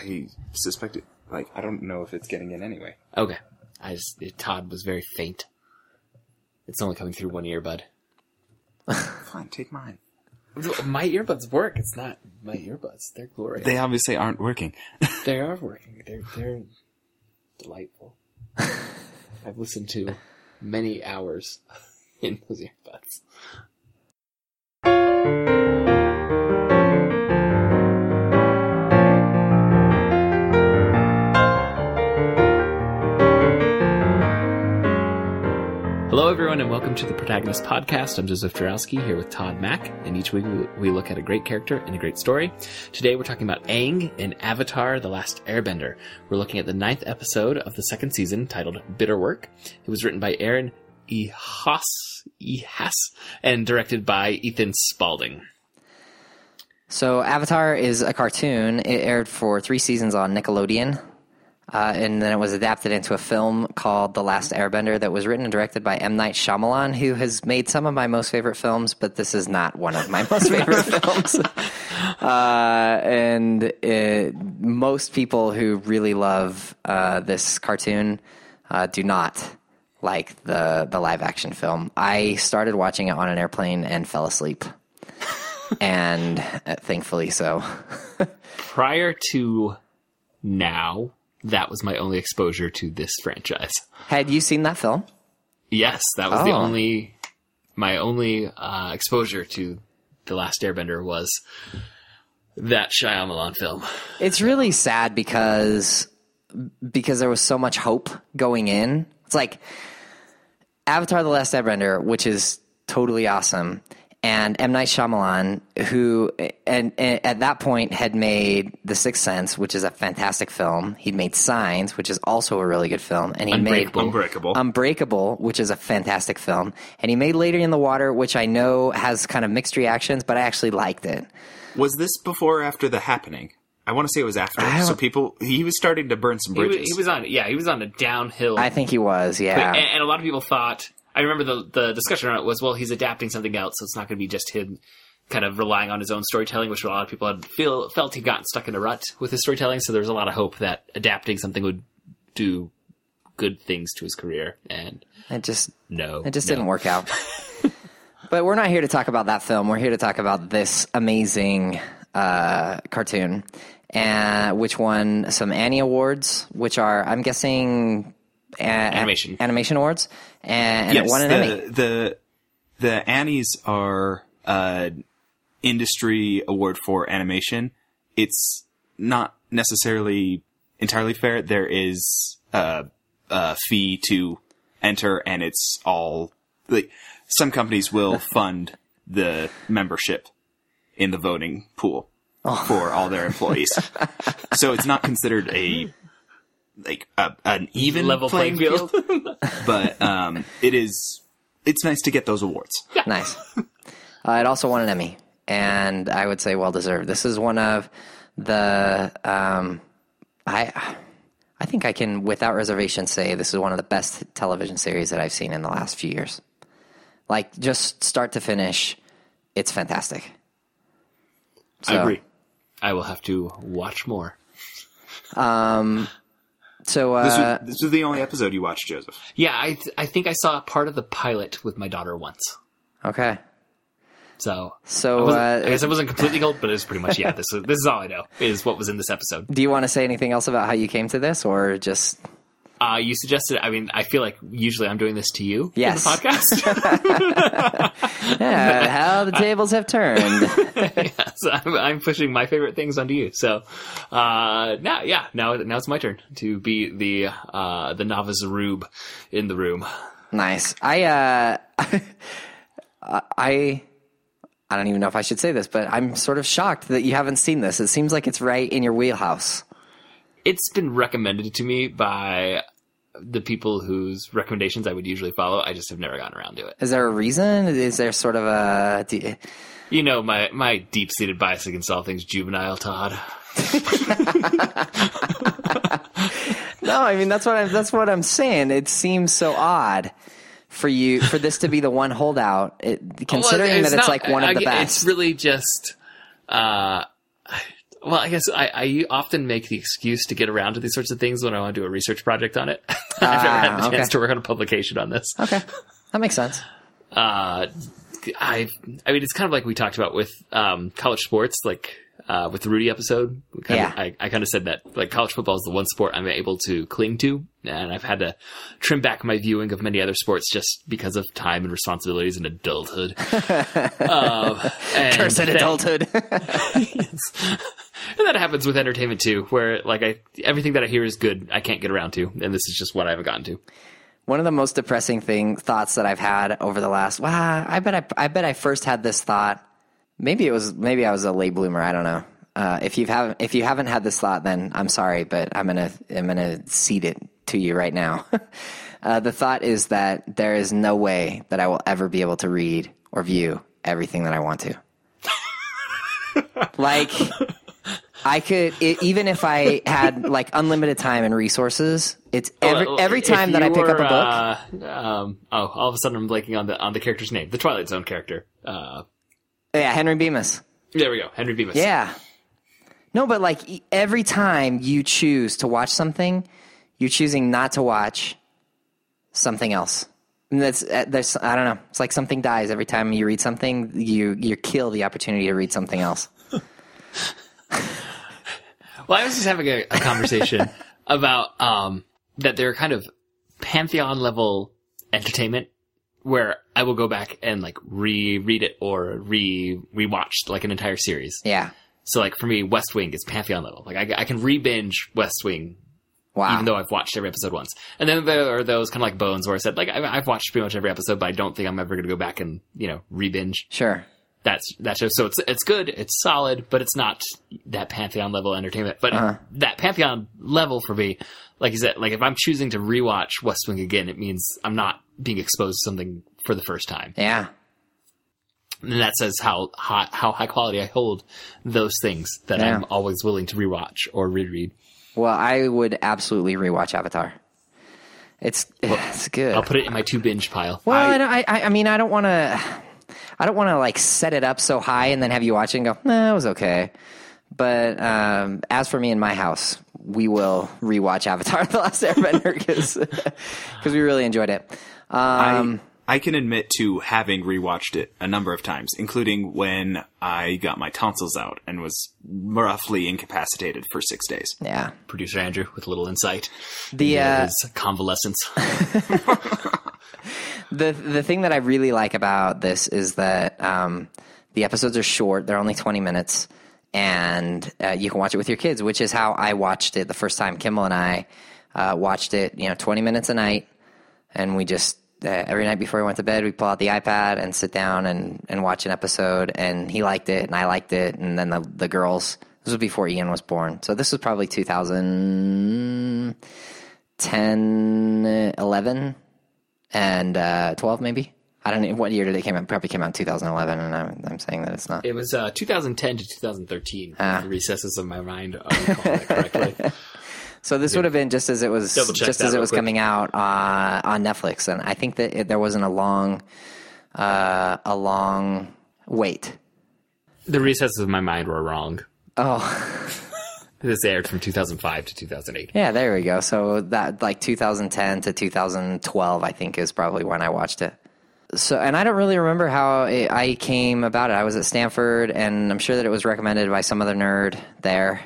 I suspect it. Like, I don't know if it's getting in anyway. Okay. I just it, Todd was very faint. It's only coming through one earbud. Fine, take mine. My earbuds work. It's not my earbuds. They're glorious. They obviously aren't working. They are working. They're they're delightful. I've listened to many hours in those earbuds. Hello, everyone, and welcome to the Protagonist Podcast. I'm Joseph Jarowski here with Todd Mack, and each week we- look at a great character and a great story. Today we're talking about Aang in Avatar The Last Airbender. We're looking at the ninth episode of the second season titled Bitter Work. It was written by Aaron Ehasz, Ehasz and directed by Ethan Spalding. So Avatar is a cartoon. It aired for three seasons on Nickelodeon. Uh, and then it was adapted into a film called The Last Airbender that was written and directed by M. Night Shyamalan, who has made some of my most favorite films, but this is not one of my most favorite films. Uh, and it, most people who really love uh, this cartoon uh, do not like the, the live action film. I started watching it on an airplane and fell asleep. and uh, thankfully so. Prior to now, that was my only exposure to this franchise. Had you seen that film? Yes, that was the Oh. only my only uh, exposure to the Last Airbender was that Shyamalan film. It's really sad because because there was so much hope going in. It's like Avatar: The Last Airbender, which is totally awesome, and M Night Shyamalan, who and, and at that point had made The Sixth Sense, which is a fantastic film. He'd made Signs, which is also a really good film, and he Unbreakable. made Unbreakable. Unbreakable, which is a fantastic film, and he made Lady in the Water, which I know has kind of mixed reactions, but I actually liked it. Was this before or after the happening? I want to say it was after. So people, he was starting to burn some He was, bridges. he was on yeah, he was on a downhill. I think he was, yeah. and, and a lot of people thought. I remember the the discussion around it was well, he's adapting something else, so it's not going to be just him kind of relying on his own storytelling, which a lot of people had feel felt he'd gotten stuck in a rut with his storytelling. So there was a lot of hope that adapting something would do good things to his career, and It just no, It just no. didn't work out. but we're not here to talk about that film. We're here to talk about this amazing uh, cartoon, uh, which won some Annie Awards, which are, I'm guessing, uh, Animation. animation awards, and, and yes, it won an the, the the Annies are uh, industry award for animation. It's not necessarily entirely fair. There is a, a fee to enter, and it's all like some companies will fund the membership in the voting pool Oh. for all their employees. so it's not considered a like a, an even Level playing field. but um, it is it's nice to get those awards. Yeah. Nice. Uh, it also won an Emmy, and I would say well deserved. This is one of the um, I I think I can without reservation say this is one of the best television series that I've seen in the last few years. Like just start to finish, it's fantastic. I agree. I will have to watch more. So This, uh, was, this was the only episode you watched, Joseph. Yeah, I th- I think I saw part of the pilot with my daughter once. okay, So so I, uh, I guess it wasn't completely gold, but it's pretty much yeah. This is this is all I know is what was in this episode. do you want to say anything else about how you came to this, or just Uh, you suggested. I mean, I feel like usually I'm doing this to you Yes. in the podcast. yeah, how the tables have turned? so I'm, I'm pushing my favorite things onto you. So uh, now, yeah, now now it's my turn to be the uh, the novice rube in the room. Nice. I uh I I don't even know if I should say this, but I'm sort of shocked that you haven't seen this. It seems like it's right in your wheelhouse. It's been recommended to me by the people whose recommendations I would usually follow. I just have never gotten around to it. Is there a reason? Is there sort of a do- You know my my deep seated bias against all things juvenile, Todd. No, I mean that's what I'm that's what I'm saying. It seems so odd for you for this to be the one holdout, it, considering Well, that it's not- like one of the best. It's really just uh, Well, I guess I, I often make the excuse to get around to these sorts of things when I want to do a research project on it. I've never had the Ah, okay. chance to work on a publication on this. Okay, that makes sense. Uh, I, I mean, it's kind of like we talked about with um, college sports, like uh, with the Rudy episode. We Kind Yeah. I, I kind of said that like college football is the one sport I'm able to cling to, and I've had to trim back my viewing of many other sports just because of time and responsibilities and adulthood. um, and Cursed that- adulthood. and that happens with entertainment too, where like I everything that I hear is good, I can't get around to, and this is just what I haven't gotten to. One of the most depressing thing thoughts that I've had over the last. Wow, I bet I, I bet I first had this thought. Maybe it was maybe I was a late bloomer. I don't know. Uh, if you haven't if you haven't had this thought, then I'm sorry, but I'm gonna I'm gonna seed it to you right now. uh, the thought is that there is no way that I will ever be able to read or view everything that I want to. like I could it, even if I had like unlimited time and resources. It's every Well, every time that I pick up a book. uh, um, oh, all of a sudden I'm blanking on the on the character's name, the Twilight Zone character. Uh, Yeah, Henry Bemis. there we go, Henry Bemis. Yeah. No, but like every time you choose to watch something, you're choosing not to watch something else. And that's uh, there's I don't know. It's like something dies every time you read something. You you kill the opportunity to read something else. Well, I was just having a, a conversation about um, that they're kind of pantheon level entertainment where I will go back and like reread it or re rewatch like an entire series. Yeah. So like for me, West Wing is pantheon level. Like I, I can re-binge West Wing Wow. even though I've watched every episode once. And then there are those kind of like Bones where I said like I've, I've watched pretty much every episode, but I don't think I'm ever going to go back and you know re-binge sure. that's that show. So it's it's good, it's solid, but it's not that pantheon level entertainment. But Uh-huh. that pantheon level for me, like you said, like if I'm choosing to rewatch West Wing again, it means I'm not being exposed to something for the first time, Yeah. and that says how high, how high quality I hold those things that Yeah. I'm always willing to rewatch or reread. Well, I would absolutely rewatch Avatar. It's it's good. I'll put it in my two binge pile. Well, I, I, I, I mean, I don't want to, I don't want to like set it up so high and then have you watch it and go, nah, it was okay. But um, as for me in my house, we will rewatch Avatar: The Last Airbender because we really enjoyed it. Um, I, I can admit to having rewatched it a number of times, including when I got my tonsils out and was roughly incapacitated for six days. yeah, Producer Andrew with a little insight. the uh, his convalescence. the the thing that I really like about this is that um, the episodes are short; they're only twenty minutes, and uh, you can watch it with your kids, which is how I watched it the first time. Kimmel and I uh, watched it, you know, twenty minutes a night, and we just uh, every night before we went to bed, we pull out the iPad and sit down and and watch an episode. And he liked it, and I liked it, and then the the girls. This was before Ian was born, so this was probably 2010, 11 and uh, 12 maybe i don't know what year did it came out probably came out in 2011 and i'm, I'm saying that it's not It was uh, 2010 to 2013. Ah. Recesses of my mind are recalling it correctly. so this would have been just as it was just as it was quick. coming out uh, on netflix. And i think that it, there wasn't a long uh, a long wait. The recesses of my mind were wrong. oh. This aired from 2005 to 2008. yeah there we go. So that like 2010 to 2012 i think is probably when i watched it. So and i don't really remember how it, i came about it. I was at stanford and i'm sure that it was recommended by some other nerd there.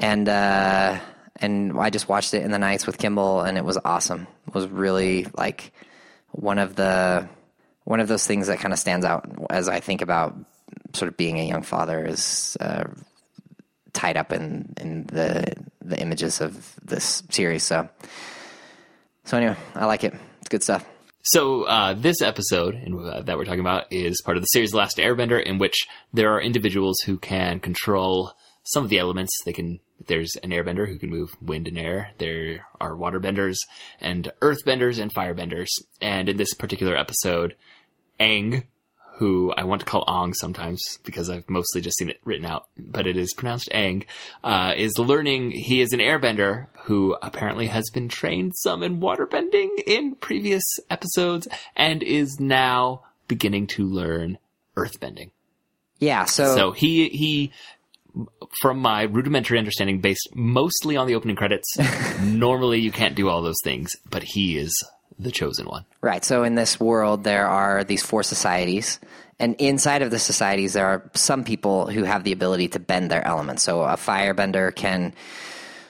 And uh and i just watched it in the nights with kimball and it was awesome it was really like one of the one of those things that kind of stands out as i think about sort of being a young father is uh, tied up in in the the images of this series so so anyway i like it it's good stuff So uh, this episode uh, that we're talking about is part of the series The Last Airbender, in which there are individuals who can control some of the elements. They can. There's an airbender who can move wind and air. There are waterbenders and earthbenders and firebenders. And in this particular episode, Aang, who I want to call Ong sometimes because I've mostly just seen it written out, but it is pronounced Aang, uh, is learning he is an airbender who apparently has been trained some in waterbending in previous episodes and is now beginning to learn earthbending. yeah so, So he, he from my rudimentary understanding, based mostly on the opening credits, normally you can't do all those things, but he is the chosen one. Right. So in this world, there are these four societies. And inside of the societies, there are some people who have the ability to bend their elements. So a firebender can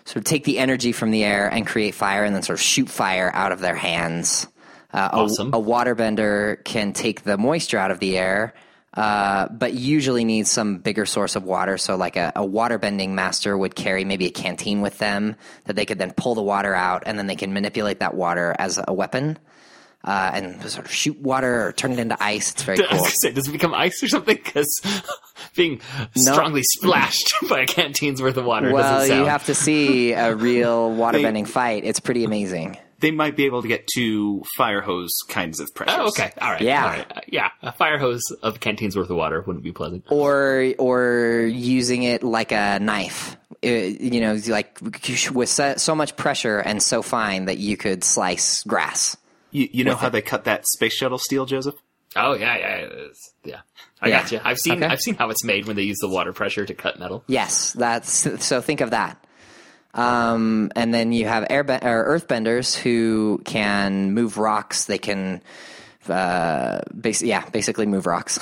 sort of take the energy from the air and create fire and then sort of shoot fire out of their hands. Uh, a- Awesome. a, waterbender can take the moisture out of the air, uh, but usually needs some bigger source of water. So, like a, a waterbending master would carry maybe a canteen with them that they could then pull the water out, and then they can manipulate that water as a weapon. Uh, and sort of shoot water or turn it into ice. It's very cool. say, does it become ice or something? Because being strongly splashed by a canteen's worth of water Well, doesn't sound. you have to see a real waterbending fight. It's pretty amazing. They might be able to get to fire hose kinds of pressures. Oh, okay. All right. Yeah. All right. Uh, yeah. A fire hose of a canteen's worth of water wouldn't be pleasant. or or using it like a knife. Uh, you know, like with so, so much pressure and so fine that you could slice grass. You, you know how they cut that space shuttle steel, Joseph? Oh yeah, yeah, it is. yeah. I Yeah. got you. I've seen Okay. I've seen how it's made when they use the water pressure to cut metal. Yes, that's so. Think of that. Um, and then you have or earthbenders who can move rocks. They can, uh, bas- yeah, basically move rocks.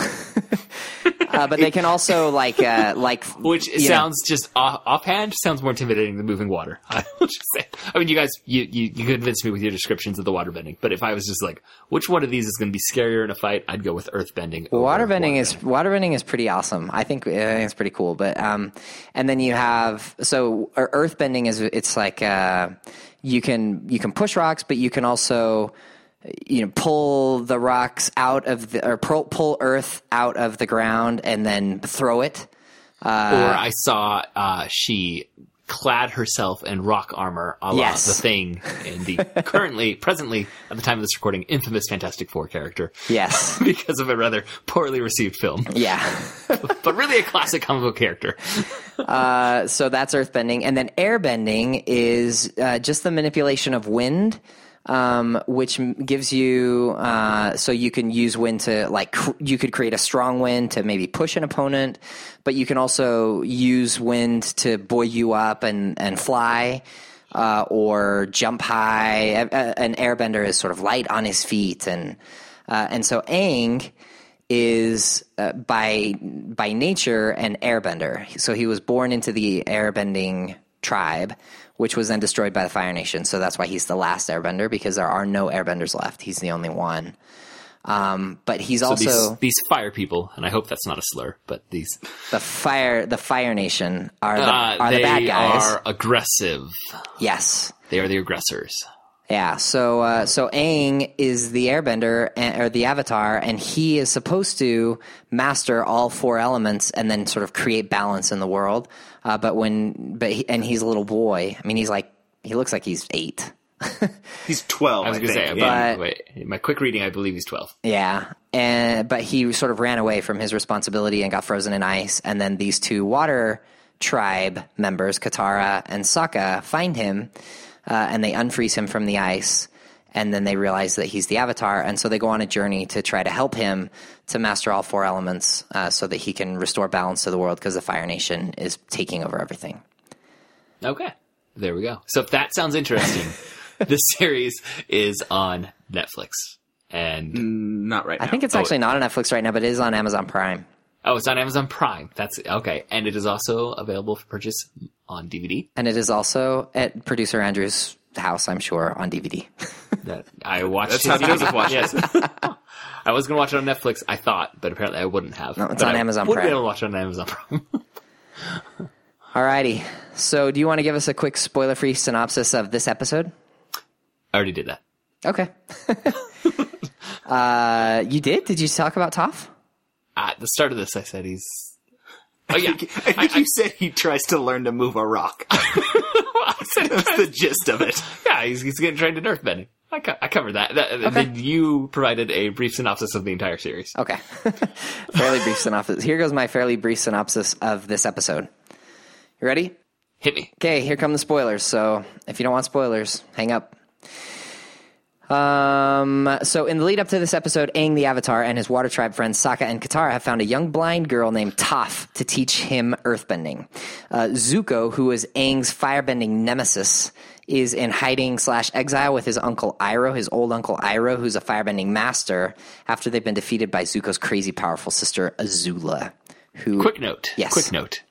uh, but they can also like uh, like Which you know- sounds just off, offhand sounds more intimidating than moving water. I will just say. I mean, you guys, you, you you convinced me with your descriptions of the water bending. But if I was just like, which one of these is going to be scarier in a fight, I'd go with earth bending. over Waterbending water bending is pretty awesome. I think, I think it's pretty cool. But um, and then you have so earth bending is it's like uh, you can you can push rocks, but you can also you know pull the rocks out of the or pull, pull earth out of the ground and then throw it. or I saw uh, she clad herself in rock armor, a la Yes. the thing in the currently, presently, at the time of this recording, infamous Fantastic Four character. Yes. because of a rather poorly received film, Yeah. but really a classic comic book character. Uh, so that's earthbending, and then airbending is uh, just the manipulation of wind, um, which gives you uh, so you can use wind to like cr- you could create a strong wind to maybe push an opponent, but you can also use wind to buoy you up and and fly. Uh, or jump high. An airbender is sort of light on his feet, and uh, and so Aang is uh, by by nature an airbender. So he was born into the airbending tribe, which was then destroyed by the Fire Nation. So that's why he's the last airbender because there are no airbenders left. He's the only one. Um, but he's So also these, these fire people, and I hope that's not a slur, but these the fire. The Fire Nation are the, uh, are they the bad guys. are aggressive. Yes. They are the aggressors. Yeah, so uh, so Aang is the Airbender and, or the Avatar, and he is supposed to master all four elements and then sort of create balance in the world. Uh, but when but he, and he's a little boy. I mean, he's like he looks like he's eight. He's 12, I I, was going to think. say, yeah. but wait, my quick reading, I believe he's twelve. Yeah, and but he sort of ran away from his responsibility and got frozen in ice. And then these two water tribe members, Katara and Sokka, find him uh, and they unfreeze him from the ice. And then they realize that he's the Avatar, and so they go on a journey to try to help him to master all four elements, uh, so that he can restore balance to the world because the Fire Nation is taking over everything. Okay, there we go. So if that sounds interesting, this series is on Netflix, and Not right now. I think it's actually not on Netflix right now, but it is on Amazon Prime. oh, it's on Amazon Prime. That's okay, and it is also available for purchase on DVD. And it is also at producer Andrew's house, I'm sure, on DVD. That I watched. That's how his- Joseph watches Yes. I was going to watch it on Netflix. I thought, but apparently I wouldn't have. No, it's But on I Amazon would Prime. be able to watch it on Amazon Prime. Alrighty. So, do you want to give us a quick spoiler free synopsis of this episode? I already did that. Okay. uh, you did? Did you talk about Toph? At the start of this, I said he's. Oh yeah, I think you said he tries to learn to move a rock. That's the gist of it. Yeah, he's, he's getting trained in earth bending. I, co- I covered that. that Then you provided a brief synopsis of the entire series. Okay. fairly brief synopsis. Here goes my fairly brief synopsis of this episode. You ready? Hit me. Okay, here come the spoilers. So, if you don't want spoilers, hang up. Um, so in the lead up to this episode, Aang the Avatar and his water tribe friends Sokka and Katara have found a young blind girl named Toph to teach him earthbending. Uh, Zuko, who is Aang's firebending nemesis, is in hiding slash exile with his uncle Iroh, his old uncle Iroh, who's a firebending master, after they've been defeated by Zuko's crazy powerful sister Azula. Who Quick note. Yes. Quick note.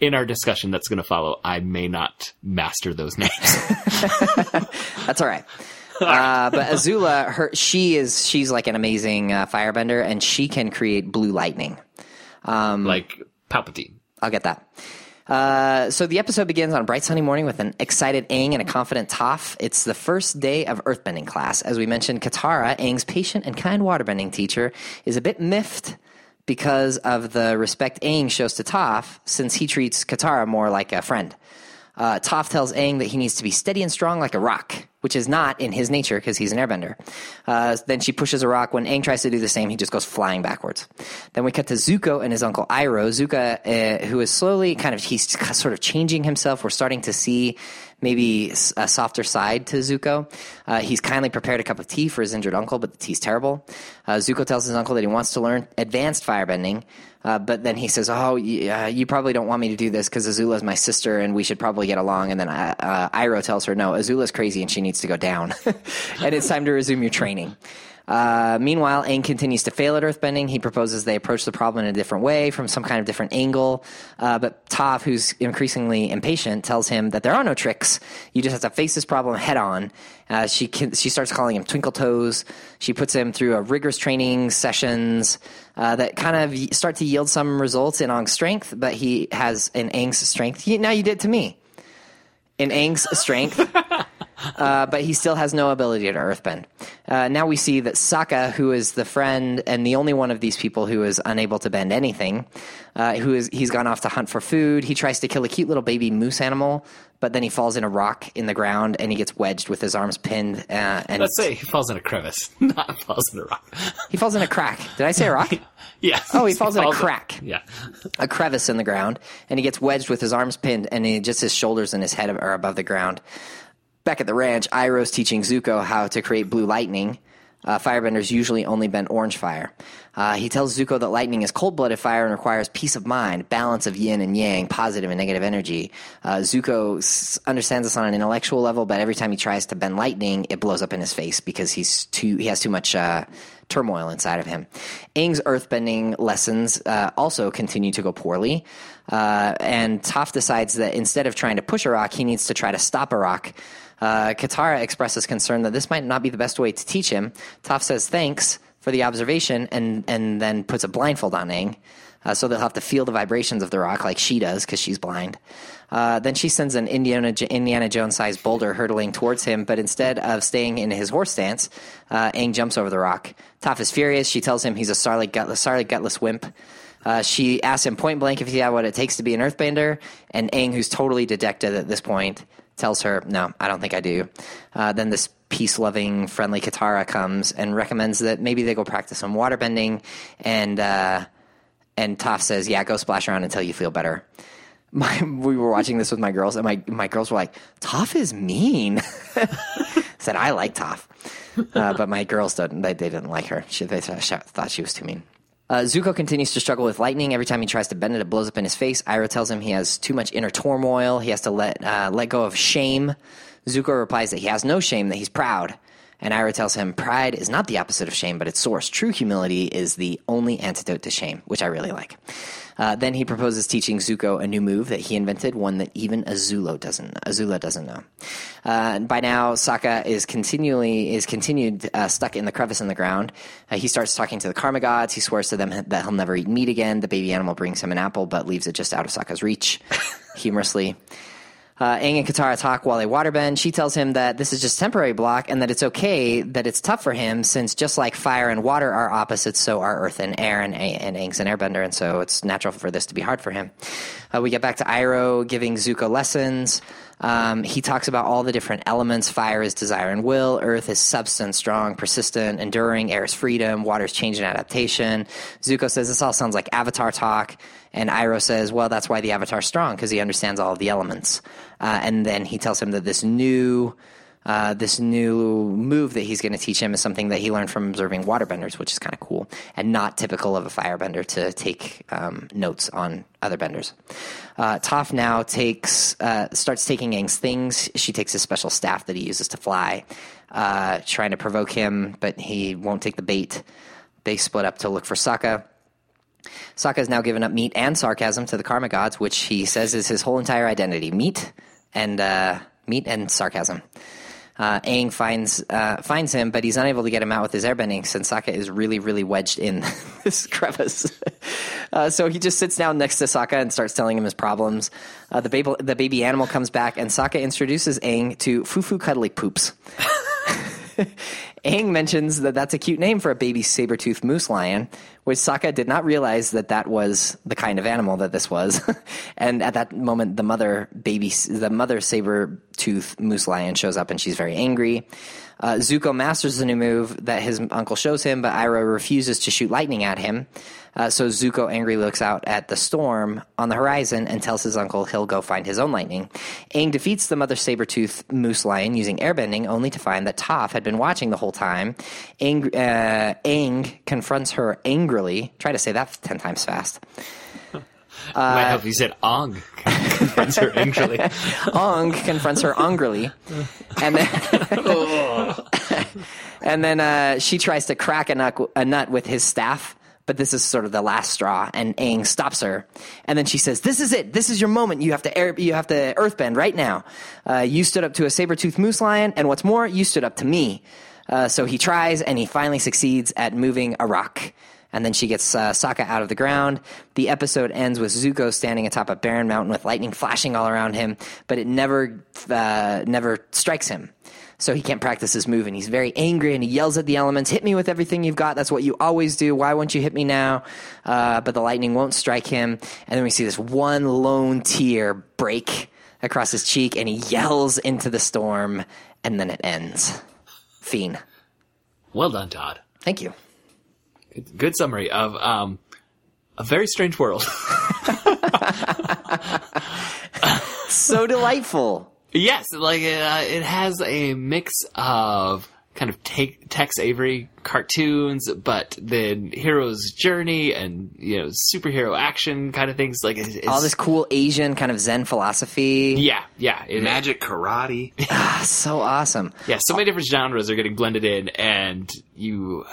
In our discussion that's going to follow, I may not master those names. That's all right. Uh, but Azula, her she is she's like an amazing uh, firebender, and she can create blue lightning. like Palpatine. I'll get that. Uh, so the episode begins on a bright sunny morning with an excited Aang and a confident Toph. It's the first day of earthbending class. As we mentioned, Katara, Aang's patient and kind waterbending teacher, is a bit miffed because of the respect Aang shows to Toph, since he treats Katara more like a friend. Uh, Toph tells Aang that he needs to be steady and strong like a rock, which is not in his nature because he's an airbender. Uh, then she pushes a rock. When Aang tries to do the same, he just goes flying backwards. Then we cut to Zuko and his uncle Iroh. Zuko, uh, who is slowly kind of, he's sort of changing himself. We're starting to see maybe a softer side to Zuko. Uh, he's kindly prepared a cup of tea for his injured uncle, but the tea's terrible. Uh, Zuko tells his uncle that he wants to learn advanced firebending, uh, but then he says, "Oh, y- uh, you probably don't want me to do this because Azula is my sister, and we should probably get along." And then uh, uh, Iroh tells her, "No, Azula's crazy, and she needs to go down, and it's time to resume your training." Uh, meanwhile, Aang continues to fail at earthbending. He proposes they approach the problem in a different way, from some kind of different angle. Uh, but Toph, who's increasingly impatient, tells him that there are no tricks. You just have to face this problem head on. Uh, she can, she starts calling him Twinkle Toes. She puts him through a rigorous training sessions uh, that kind of start to yield some results in Aang's strength, but he has in Aang's strength. Now you did to me. In Aang's strength, uh, but he still has no ability to earthbend. Uh, now we see that Sokka, who is the friend and the only one of these people who is unable to bend anything, uh, who is he's gone off to hunt for food. He tries to kill a cute little baby moose animal, but then he falls in a rock in the ground and he gets wedged with his arms pinned. Uh, and Let's say he falls in a crevice, not falls in a rock. he falls in a crack. Did I say a rock? Yeah. Oh, he falls in a crack. Yeah. a crevice in the ground, and he gets wedged with his arms pinned, and he, just his shoulders and his head are above the ground. Back at the ranch, Iroh's teaching Zuko how to create blue lightning. Uh, firebenders usually only bend orange fire. Uh, he tells Zuko that lightning is cold blooded fire and requires peace of mind, balance of yin and yang, positive and negative energy. Uh, Zuko s- understands this on an intellectual level, but every time he tries to bend lightning, it blows up in his face because he's too he has too much uh, turmoil inside of him. Aang's earthbending lessons uh, also continue to go poorly, uh, and Toph decides that instead of trying to push a rock, he needs to try to stop a rock. Uh, Katara expresses concern that this might not be the best way to teach him. Toph says thanks for the observation and, and then puts a blindfold on Aang. Uh, so they'll have to feel the vibrations of the rock like she does because she's blind. Uh, then she sends an Indiana, Indiana Jones sized boulder hurtling towards him, but instead of staying in his horse stance, uh, Aang jumps over the rock. Toph is furious. She tells him he's a sorry, gutless, gutless wimp. Uh, she asks him point blank if he had what it takes to be an earthbender, and Aang, who's totally dejected at this point, tells her, No, I don't think I do. Uh, then this peace loving, friendly Katara comes and recommends that maybe they go practice some waterbending, and, uh, and Toph says, Yeah, go splash around until you feel better. My, we were watching this with my girls, and my, my girls were like, Toph is mean. Said, I like Toph. Uh, but my girls didn't. They, they didn't like her. She, they thought she was too mean. Uh, Zuko continues to struggle with lightning. Every time he tries to bend it, it blows up in his face. Iroh tells him he has too much inner turmoil. He has to let uh, let go of shame. Zuko replies that he has no shame, that he's proud. And Iroh tells him pride is not the opposite of shame, but its source. True humility is the only antidote to shame, which I really like. Uh, then he proposes teaching Zuko a new move that he invented, one that even Azula doesn't Azula doesn't know. Uh, by now, Sokka is continually is continued uh, stuck in the crevice in the ground. Uh, he starts talking to the karma gods. He swears to them that he'll never eat meat again. The baby animal brings him an apple, but leaves it just out of Sokka's reach, humorously. Uh, Aang and Katara talk while they waterbend. She tells him that this is just temporary block and that it's okay that it's tough for him since just like fire and water are opposites, so are earth and air, and, and Aang's an airbender, and so it's natural for this to be hard for him. Uh, we get back to Iroh giving Zuko lessons. Um, he talks about all the different elements. Fire is desire and will. Earth is substance, strong, persistent, enduring. Air is freedom. Water is change and adaptation. Zuko says this all sounds like Avatar talk. And Iroh says, well, that's why the Avatar's strong, because he understands all of the elements. Uh, and then he tells him that this new uh, this new move that he's going to teach him is something that he learned from observing waterbenders, which is kind of cool and not typical of a firebender to take um, notes on other benders. Uh, Toph now takes uh, starts taking Aang's things. She takes his special staff that he uses to fly, uh, trying to provoke him, but he won't take the bait. They split up to look for Sokka. Sokka has now given up meat and sarcasm to the karma gods, which he says is his whole entire identity: meat and uh, meat and sarcasm. Uh, Aang finds uh, finds him, but he's unable to get him out with his airbending since Sokka is really, really wedged in this crevice. uh, so he just sits down next to Sokka and starts telling him his problems. Uh, the baby the baby animal comes back, and Sokka introduces Aang to Fufu Cuddly Poops. Aang mentions that that's a cute name for a baby saber-toothed moose lion, which Sokka did not realize that that was the kind of animal that this was. and at that moment, the mother baby, the mother saber-toothed moose lion shows up, and she's very angry. Uh, Zuko masters the new move that his uncle shows him, but Iroh refuses to shoot lightning at him. Uh, so Zuko angrily looks out at the storm on the horizon and tells his uncle he'll go find his own lightning. Aang defeats the mother saber-toothed moose lion using airbending, only to find that Toph had been watching the whole time. Aang, uh, Aang confronts her angrily. Try to say that ten times fast. Might help you said Ong. confronts her angrily. Ong confronts her angrily, and then and then uh, she tries to crack a nut, a nut with his staff. But this is sort of the last straw, and Aang stops her, and then she says, "This is it. This is your moment. You have to air, you have to earthbend right now. Uh, you stood up to a saber-toothed moose lion, and what's more, you stood up to me." Uh, so he tries, and he finally succeeds at moving a rock. And then she gets uh, Sokka out of the ground. The episode ends with Zuko standing atop a barren mountain with lightning flashing all around him, but it never, uh, never strikes him. So he can't practice his move, and he's very angry, and he yells at the elements, "Hit me with everything you've got! That's what you always do. Why won't you hit me now?" Uh, but the lightning won't strike him, and then we see this one lone tear break across his cheek, and he yells into the storm, and then it ends. Fiend. Well done, Todd. Thank you. Good, good summary of um, a very strange world. So delightful. Yes, like uh, it has a mix of kind of take Tex Avery cartoons, but then hero's journey and you know superhero action kind of things. Like it's, it's- All this cool Asian kind of Zen philosophy. yeah, yeah, it, Magic karate. Ah, so awesome. yeah. So many different genres are getting blended in, and you,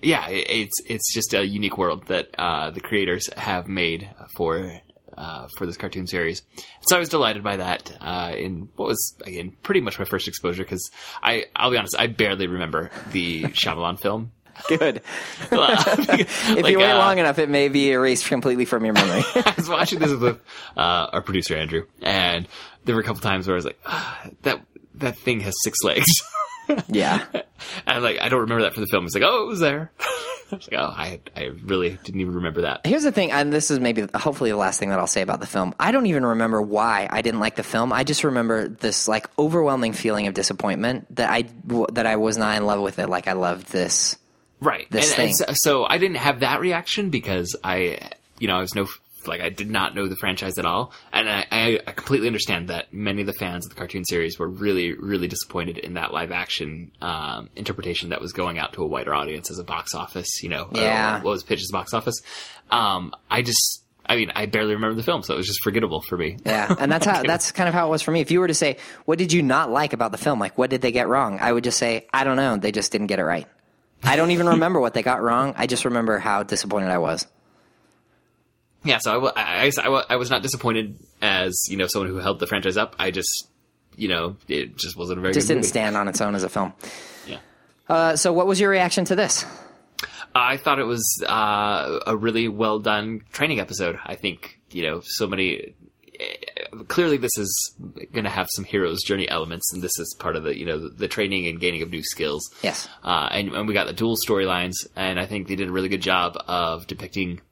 yeah, it, it's it's just a unique world that uh, the creators have made for. Uh, for this cartoon series, so I was delighted by that. Uh, in what was again pretty much my first exposure because I I'll be honest, I barely remember the Shyamalan film. Good. if you wait long enough, it may be erased completely from your memory. I was watching this with uh, our producer Andrew, and there were a couple times where I was like, ah, "That that thing has six legs," yeah. and like I don't remember that for the film. It's like, "Oh, it was there." I like, "Oh, I I really didn't even remember that." Here's the thing, and this is maybe hopefully the last thing that I'll say about the film. I don't even remember why I didn't like the film. I just remember this like overwhelming feeling of disappointment that I that I was not in love with it like I loved this. Right. This and, and thing. so, so I didn't have that reaction because I, you know, I was no, like, I did not know the franchise at all. And I, I, I completely understand that many of the fans of the cartoon series were really, really disappointed in that live action, um, interpretation that was going out to a wider audience as a box office, you know, uh, Yeah. what was pitched as box office. Um, I just, I mean, I barely remember the film, so it was just forgettable for me. Yeah, and that's how that's kind of how it was for me. If you were to say, "What did you not like about the film? Like, what did they get wrong?" I would just say, "I don't know. They just didn't get it right." I don't even remember what they got wrong. I just remember how disappointed I was. Yeah, so I, I, I, I was not disappointed as, you know, someone who held the franchise up. I just, you know, it just wasn't a very Just didn't movie. stand on its own as a film. Yeah. Uh, so, what was your reaction to this? I thought it was uh, a really well done training episode. I think you know so many. eh, Clearly, this is going to have some hero's journey elements, and this is part of the you know the, the training and gaining of new skills. Yes. uh, and, and we got the dual storylines, and I think they did a really good job of depicting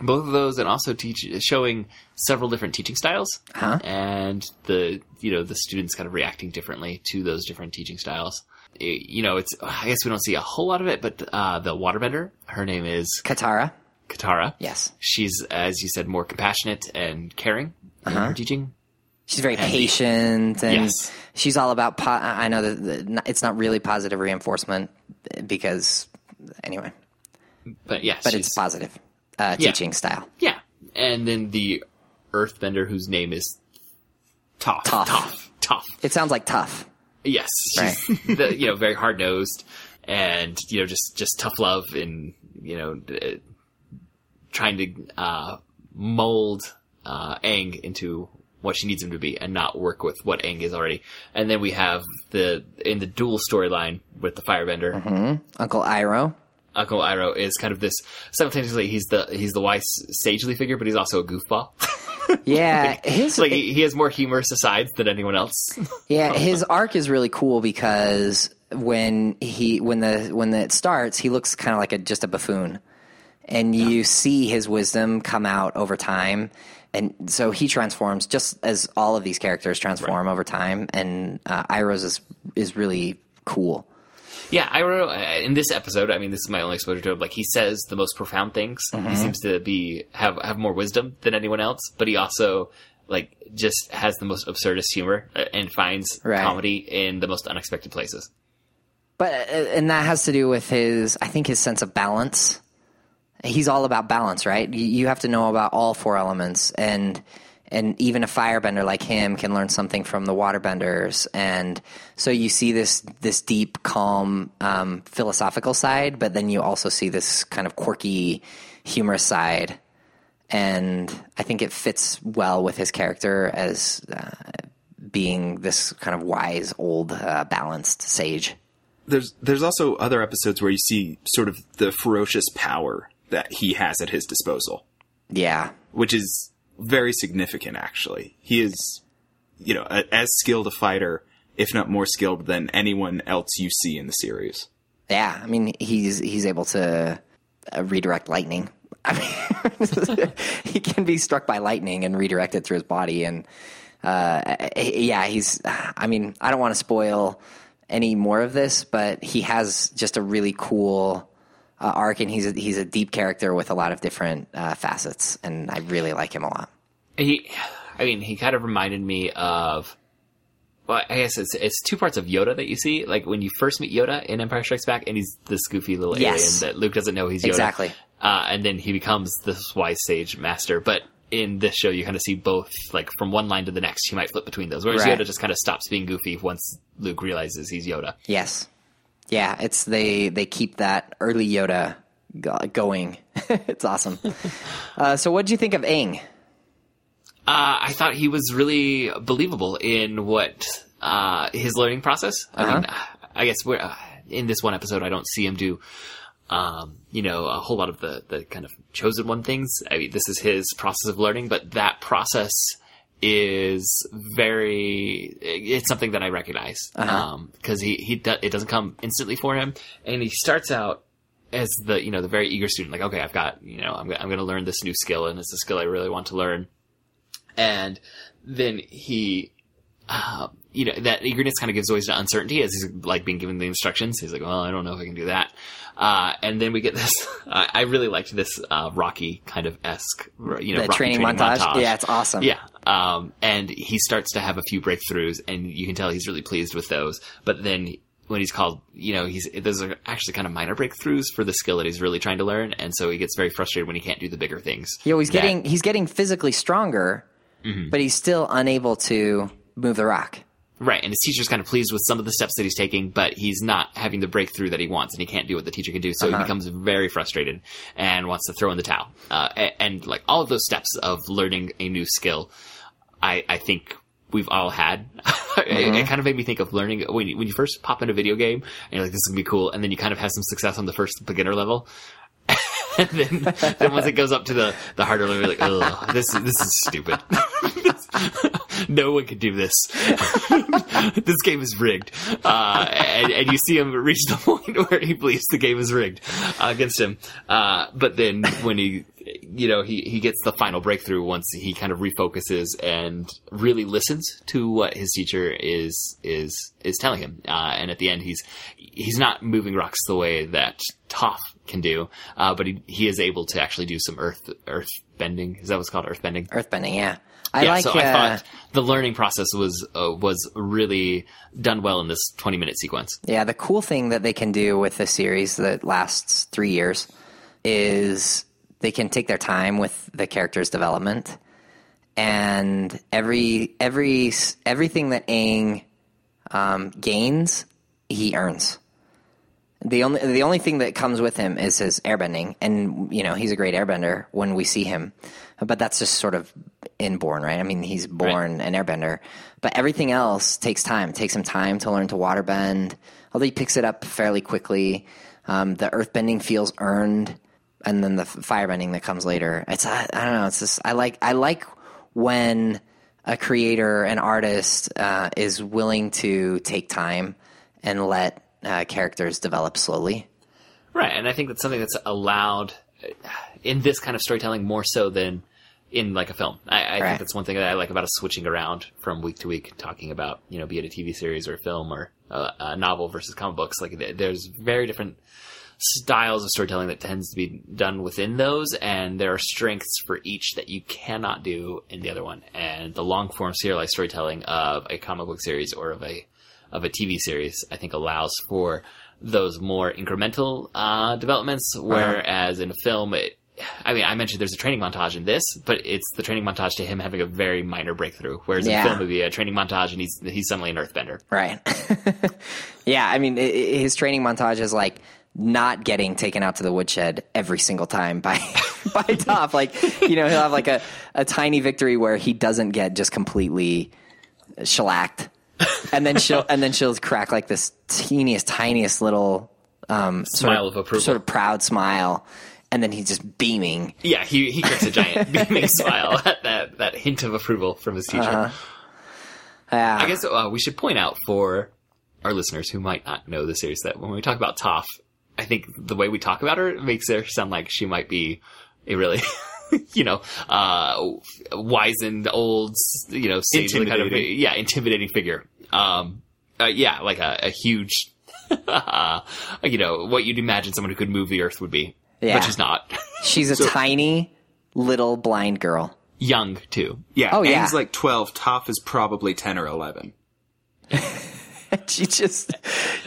both of those, and also teach showing several different teaching styles, Huh? and the you know the students kind of reacting differently to those different teaching styles. It- you know, it's I guess we don't see a whole lot of it, but uh, the waterbender, her name is Katara. Katara. Yes. She's, as you said, more compassionate and caring in her teaching. She's very And the- patient, and Yes. she's all about. Po- I know that that it's not really positive reinforcement because anyway, But yes, but it's positive uh, Yeah. teaching style. yeah. And then the Earthbender, whose name is Tough. Tough. Tough. Tough. It sounds like tough. Yes, Right. the, you know very hard nosed and you know just just tough love and you know d- trying to uh, mold uh, Aang into what she needs him to be and not work with what Aang is already. And then we have the in the dual storyline with the Firebender. Uncle Iroh. Uncle Iroh is kind of this simultaneously he's the he's the wise sagely figure, but he's also a goofball. Yeah, his like he, he has more humorous asides than anyone else. Yeah, his arc is really cool because when he when the when it starts, he looks kind of like a just a buffoon, and you see his wisdom come out over time, and so he transforms just as all of these characters transform over time, and uh, Iroh's is is really cool. Yeah, I wrote uh, in this episode. I mean, this is my only exposure to him. Like he says the most profound things. Mm-hmm. He seems to be have have more wisdom than anyone else, but he also like just has the most absurdist humor uh, and finds Right. comedy in the most unexpected places. But uh, and that has to do with his, I think, his sense of balance. He's all about balance, right? You, you have to know about all four elements, and and even a firebender like him can learn something from the waterbenders, and so you see this this deep, calm, um, philosophical side, but then you also see this kind of quirky, humorous side, and I think it fits well with his character as uh, being this kind of wise, old, uh, balanced sage. There's there's also other episodes where you see sort of the ferocious power that he has at his disposal, Yeah, which is very significant. Actually, he is, you know, a, as skilled a fighter, if not more skilled than anyone else you see in the series. Yeah, I mean he's he's able to uh, redirect lightning. I mean, he can be struck by lightning and redirect it through his body, and uh, yeah, he's. I mean, I don't want to spoil any more of this, but he has just a really cool uh, arc, and he's a, he's a deep character with a lot of different uh, facets, and I really like him a lot. He, I mean, he kind of reminded me of. Well, I guess it's it's two parts of Yoda that you see. Like when you first meet Yoda in Empire Strikes Back, and he's this goofy little Yes. alien that Luke doesn't know he's Yoda. Exactly. Uh, and then he becomes this wise sage master. But in this show, you kind of see both, like from one line to the next, he might flip between those. Whereas Right. Yoda just kind of stops being goofy once Luke realizes he's Yoda. Yes, yeah, it's they they keep that early Yoda going. it's awesome. uh, so, what do you think of Aang? Uh, I thought he was really believable in what uh, his learning process. I mean, I guess we're, uh, in this one episode, I don't see him do, um, you know, a whole lot of the, the kind of chosen one things. I mean, this is his process of learning, but that process is very, it's something that I recognize. Um, cause he, he, do, it doesn't come instantly for him. And he starts out as the, you know, the very eager student, like, okay, I've got, you know, I'm, I'm going to learn this new skill and it's a skill I really want to learn and then he uh, you know that eagerness kind of gives way to uncertainty as he's like being given the instructions he's like well i don't know if i can do that uh, and then we get this I I really liked this uh, rocky kind of esque you know The Rocky training, montage? Yeah, it's awesome. yeah um, and he starts to have a few breakthroughs and you can tell he's really pleased with those but then when he's called, you know, he's those are actually kind of minor breakthroughs for the skill that he's really trying to learn, and so he gets very frustrated when he can't do the bigger things. Yo, he's that- getting he's getting physically stronger, but he's still unable to move the rock. Right, and his teacher's kind of pleased with some of the steps that he's taking, but he's not having the breakthrough that he wants, and he can't do what the teacher can do. So he becomes very frustrated and wants to throw in the towel. Uh, a- and, like all of those steps of learning a new skill, I, I think we've all had. it, it kind of made me think of learning when you, when you first pop in a video game and you're like, "This is gonna be cool," and then you kind of have some success on the first beginner level. and then, then once it goes up to the, the harder level, you're like, ugh, this, this is stupid. no one can do this. this game is rigged. Uh, and, and you see him reach the point where he believes the game is rigged uh, against him. Uh, but then when he, you know, he, he gets the final breakthrough once he kind of refocuses and really listens to what his teacher is, is, is telling him. Uh, and at the end, he's, he's not moving rocks the way that Toph can do, uh, but he, he is able to actually do some earth, earth bending. Is that what's called earth bending? Earthbending, yeah. I yeah, like. so uh, I thought the learning process was uh, was really done well in this 20 minute sequence. Yeah, the cool thing that they can do with a series that lasts three years is they can take their time with the character's development, and every every everything that Aang um, gains, he earns. The only the only thing that comes with him is his airbending, and you know he's a great airbender when we see him, but that's just sort of inborn, right? I mean, he's born an airbender, but everything else takes time. It takes him time to learn to waterbend. Although he picks it up fairly quickly, um, the earthbending feels earned, and then the f- firebending that comes later. It's I, I don't know. It's just I like I like when a creator, an artist, uh, is willing to take time and let uh, characters develop slowly. Right, and I think that's something that's allowed uh, in this kind of storytelling more so than in like a film. I, I Right. think that's one thing that I like about us switching around from week to week, talking about you know, be it a TV series or a film or a, a novel versus comic books. Like there's very different styles of storytelling that tends to be done within those, and there are strengths for each that you cannot do in the other one. And the long form serialized storytelling of a comic book series or of a of a TV series, I think allows for those more incremental uh, developments. Whereas in a film, it, I mean, I mentioned there's a training montage in this, but it's the training montage to him having a very minor breakthrough. Whereas in a film, it would be a training montage and he's he's suddenly an earthbender. Right. yeah, I mean, i- i- his training montage is like not getting taken out to the woodshed every single time by by Toph. Like, you know, he'll have like a, a tiny victory where he doesn't get just completely shellacked, and then she'll and then she'll crack like this teeniest, tiniest little um, sort Smile of approval. sort of proud smile, and then he's just beaming. Yeah, he he gets a giant beaming smile at that that hint of approval from his teacher. Yeah, I guess uh, we should point out for our listeners who might not know the series that when we talk about Toph, I think the way we talk about her makes her sound like she might be a really, you know, uh, wizened old, you know, sagely kind of, Intimidating. yeah, intimidating figure. Um, uh, yeah, like a, a huge, uh, you know, what you'd imagine someone who could move the earth would be, Yeah. but she's not. she's a tiny little blind girl. Young too. Yeah. Oh, yeah. Aang's like 12. Toph is probably 10 or 11. she just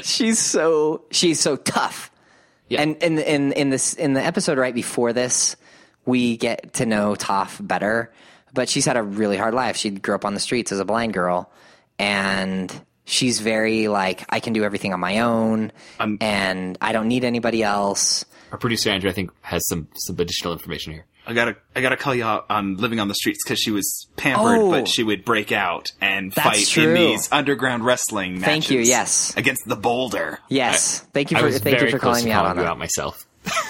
she's so she's so tough. Yeah. And in in in this in the episode right before this, we get to know Toph better. But she's had a really hard life. She grew up on the streets as a blind girl, and she's very like I can do everything on my own, I'm- and I don't need anybody else. Our producer Andrew, I think, has some some additional information here. I gotta, I gotta call you out on living on the streets because she was pampered, Oh. but she would break out and fight true. in these underground wrestling matches. Thank you, yes. Against the boulder. Yes, thank you for thank you for close calling to me out calling on you that. out myself.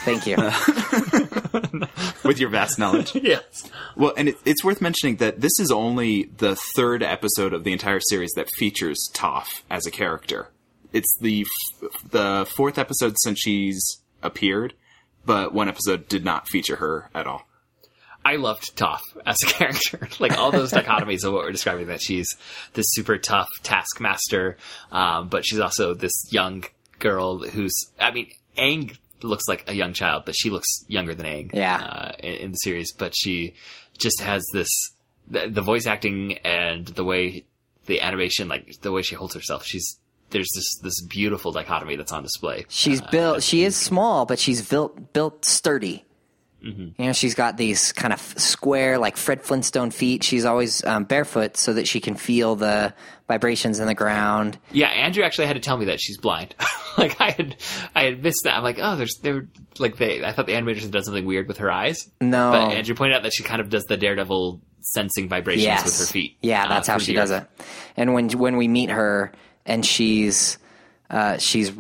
Thank you. with your vast knowledge. yes. Well, and it, it's worth mentioning that this is only the third episode of the entire series that features Toph as a character. It's the f- the fourth episode since she's appeared, but one episode did not feature her at all. I loved Toph as a character. like all those dichotomies of what we're describing that she's this super tough taskmaster, um, but she's also this young girl who's, I mean, Aang looks like a young child, but she looks younger than Aang. Yeah. Uh, in, in the series, but she just has this, the, the voice acting and the way the animation, like the way she holds herself, she's, there's this, this beautiful dichotomy that's on display. She's built. She is small, but she's built built sturdy. You know, she's got these kind of square, like Fred Flintstone feet. She's always um, barefoot so that she can feel the vibrations in the ground. Yeah, Andrew actually had to tell me that she's blind. like I had, I had missed that. I'm like, oh, there's, there, like they, I thought the animators had done something weird with her eyes. No. but Andrew pointed out that she kind of does the daredevil sensing vibrations Yes, with her feet. Yeah, uh, that's how she does it. And when when we meet her and she's uh, she's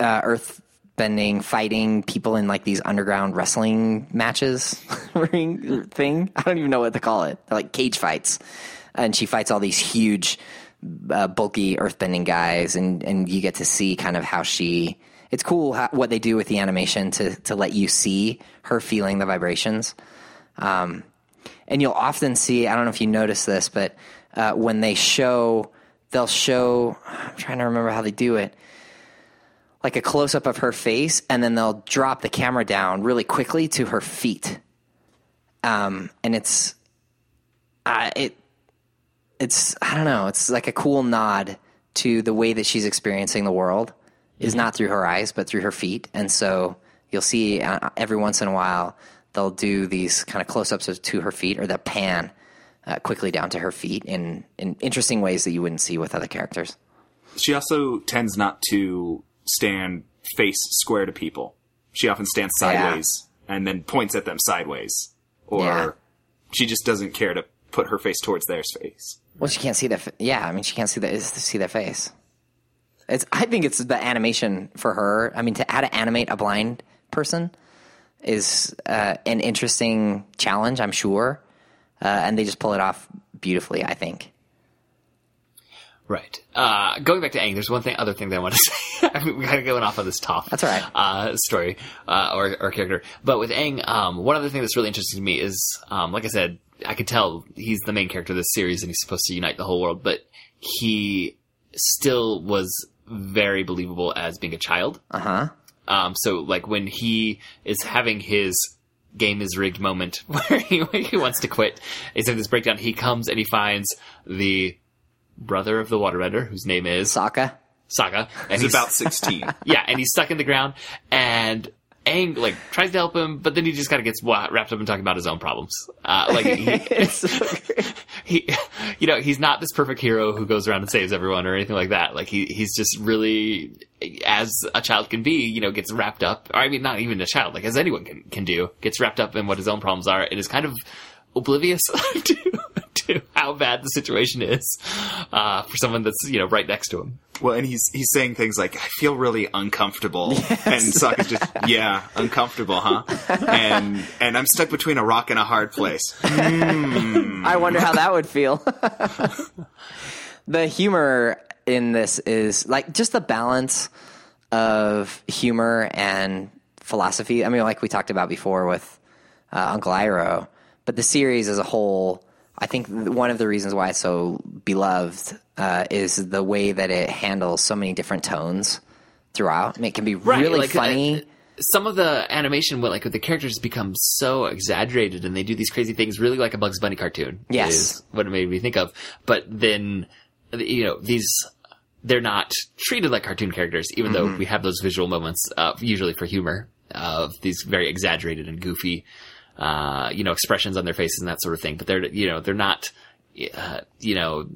uh, earth bending, fighting people in like these underground wrestling matches ring thing. I don't even know what to call it. Like cage fights, and she fights all these huge, uh, bulky earthbending guys, and and you get to see kind of how she. It's cool how, what they do with the animation to to let you see her feeling the vibrations Um, and you'll often see i don't know if you notice this but uh, when they show they'll show i'm trying to remember how they do it like a close-up of her face and then they'll drop the camera down really quickly to her feet um, and it's uh, it it's I don't know. It's like a cool nod to the way that she's experiencing the world is not through her eyes but through her feet, and so you'll see uh, every once in a while they'll do these kind of close-ups to her feet or the pan uh, quickly down to her feet in in interesting ways that you wouldn't see with other characters. She also tends not to stand face square to people. She often stands sideways and then points at them sideways. Or Yeah. she just doesn't care to put her face towards their face. Well, she can't see their. fa- Yeah, I mean, she can't see the see their face. It's. I think it's the animation for her. I mean, to how to animate a blind person is uh, an interesting challenge. I'm sure, uh, and they just pull it off beautifully. I think. Right. Uh, going back to Aang, there's one thing, other thing that I want to say. I mean, we kind of going off on this Toph. That's all right. Uh, story, uh, or, or character. But with Aang, um, one other thing that's really interesting to me is, um, like I said, I could tell he's the main character of this series and he's supposed to unite the whole world, but he still was very believable as being a child. Uh huh. Um, so like when he is having his game is rigged moment where he, where he wants to quit, he's having this breakdown. He comes and he finds the brother of the waterbender, whose name is Sokka. Saga, and He's about 16. yeah, and he's stuck in the ground, and Aang like tries to help him, but then he just kind of gets wrapped up in talking about his own problems. Uh, like he, he, you know, he's not this perfect hero who goes around and saves everyone or anything like that. Like he, he's just really, as a child can be, you know, gets wrapped up. Or I mean, not even a child, like as anyone can can do, gets wrapped up in what his own problems are, and is kind of oblivious to to how bad the situation is uh, for someone that's you know right next to him. Well, and he's he's saying things like, "I feel really uncomfortable," and Sokka's just, "Yeah, uncomfortable, huh?" And and I'm stuck between a rock and a hard place. I wonder how that would feel. the humor in this is like just the balance of humor and philosophy. I mean, like we talked about before with uh, Uncle Iroh, but the series as a whole, I think one of the reasons why it's so beloved uh, is the way that it handles so many different tones throughout. I mean, it can be really like, funny. uh, some of the animation, like the characters become so exaggerated, and they do these crazy things, really like a Bugs Bunny cartoon. Yes. is what it made me think of. But then, you know, these they're not treated like cartoon characters, even Mm-hmm. though we have those visual moments, uh, usually for humor, of these very exaggerated and goofy, uh, you know, expressions on their faces and that sort of thing. But they're, you know, they're not, uh, you know,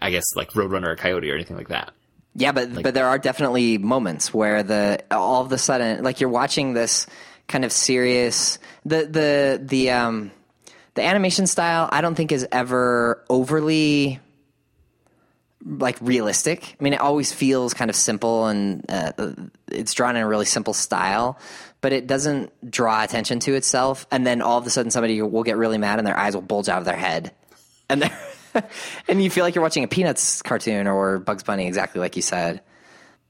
I guess like Roadrunner or Coyote or anything like that. Yeah, but but there are definitely moments where the all of a sudden, like you're watching this kind of serious the the the um the animation style. I don't think is ever overly like realistic. I mean, it always feels kind of simple and uh, it's drawn in a really simple style, but it doesn't draw attention to itself. And then all of a sudden, somebody will get really mad and their eyes will bulge out of their head, and they're and you feel like you're watching a Peanuts cartoon or Bugs Bunny, exactly like you said.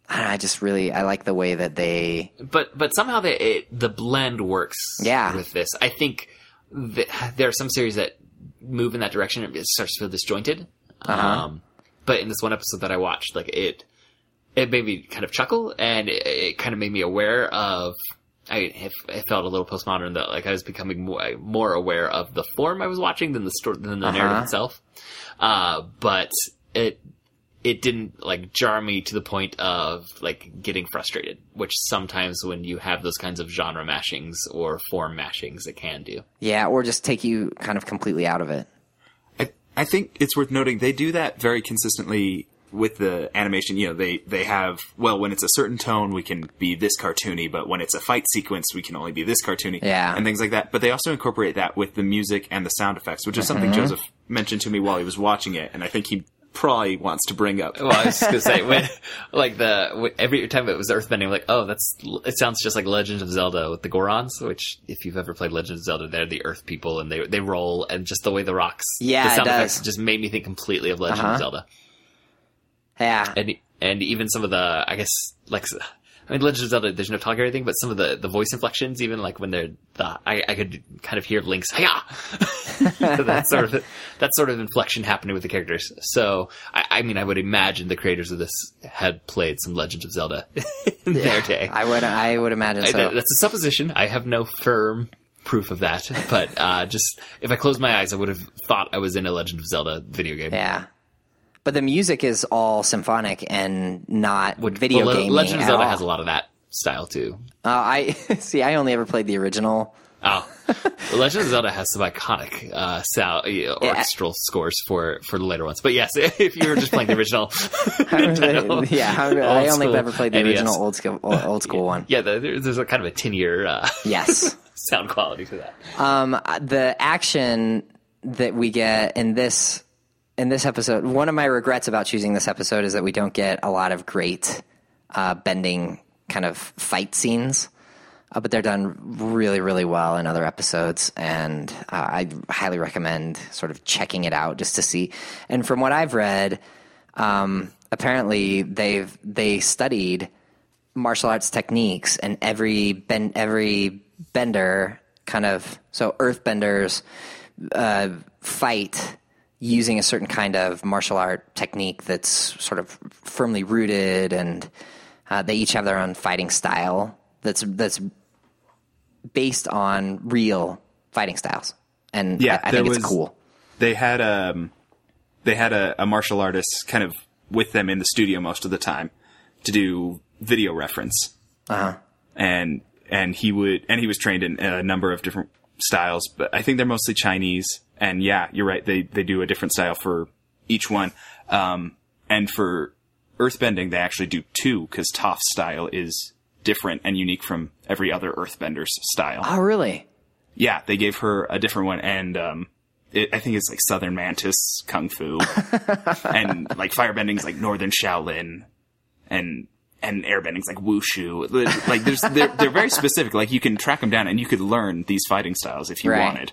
I, I just really I like the way that they but but somehow they, it, the blend works Yeah. with this. I think th- there are some series that move in that direction it starts to feel disjointed. Uh-huh. Um, but in this one episode that I watched, like it, it made me kind of chuckle and it, it kind of made me aware of. I it, it felt a little postmodern that like I was becoming more, more aware of the form I was watching than the story than the narrative Uh-huh. itself. Uh, but it it didn't like jar me to the point of like getting frustrated, which sometimes when you have those kinds of genre mashings or form mashings, it can do. yeah, or just take you kind of completely out of it. I, I think it's worth noting they do that very consistently with the animation. You know, they, they have, well, when it's a certain tone, we can be this cartoony, but when it's a fight sequence, we can only be this cartoony. Yeah. And things like that. But they also incorporate that with the music and the sound effects, which is something Mm-hmm. Joseph mentioned to me while he was watching it. And I think he probably wants to bring up. Well, I was gonna say when like the every time it was earthbending, like oh, that's it sounds just like Legend of Zelda with the Gorons, which if you've ever played Legend of Zelda, they're the Earth people and they they roll and just the way the rocks, Yeah, the sound does. effects just made me think completely of Legend Uh-huh. of Zelda. Yeah, and and even some of the I guess like I mean Legend of Zelda there's no talk or anything, but some of the, the voice inflections even like when they're the I, I could kind of hear Link's hiya that sort of that sort of inflection happening with the characters. So I, I mean I would imagine the creators of this had played some Legend of Zelda in their day. I would I would imagine I- so. that's a supposition. I have no firm proof of that, but uh, just if I closed my eyes, I would have thought I was in a Legend of Zelda video game. Yeah. But the music is all symphonic and not video Well, gaming Legend of Zelda has a lot of that style too. Uh, I see. I only ever played the original. Oh, Legend of Zelda has some iconic uh, sound, uh, orchestral scores for for the later ones. But yes, if you were just playing the original, Nintendo, yeah, I, I only ever played the NES. original old school old, school one. Yeah, the, there's a kind of a tin year uh, Yes. sound quality to that. Um, the action that we get in this in this episode, one of my regrets about choosing this episode is that we don't get a lot of great uh, bending kind of fight scenes. Uh, but they're done really, really well in other episodes, and uh, I highly recommend sort of checking it out just to see. And from what I've read, um, apparently they've they studied martial arts techniques and every ben, every bender kind of so earthbenders uh, fight using a certain kind of martial art technique that's sort of firmly rooted and uh, they each have their own fighting style that's that's based on real fighting styles and Yeah, I, I think it's was- cool they had um they had a, a martial artist kind of with them in the studio most of the time to do video reference. uh-huh. And and he would and he was trained in a number of different styles, but I think they're mostly Chinese. And yeah, you're right. They they do a different style for each one. Um, and for earthbending, they actually do two because Toph's style is different and unique from every other earthbender's style. oh really Yeah, they gave her a different one, and um, it, I think it's like Southern Mantis Kung Fu, and like firebending's like Northern Shaolin, and and airbending's like Wushu. Like there's they're they're very specific. Like you can track them down, and you could learn these fighting styles if you Right. wanted.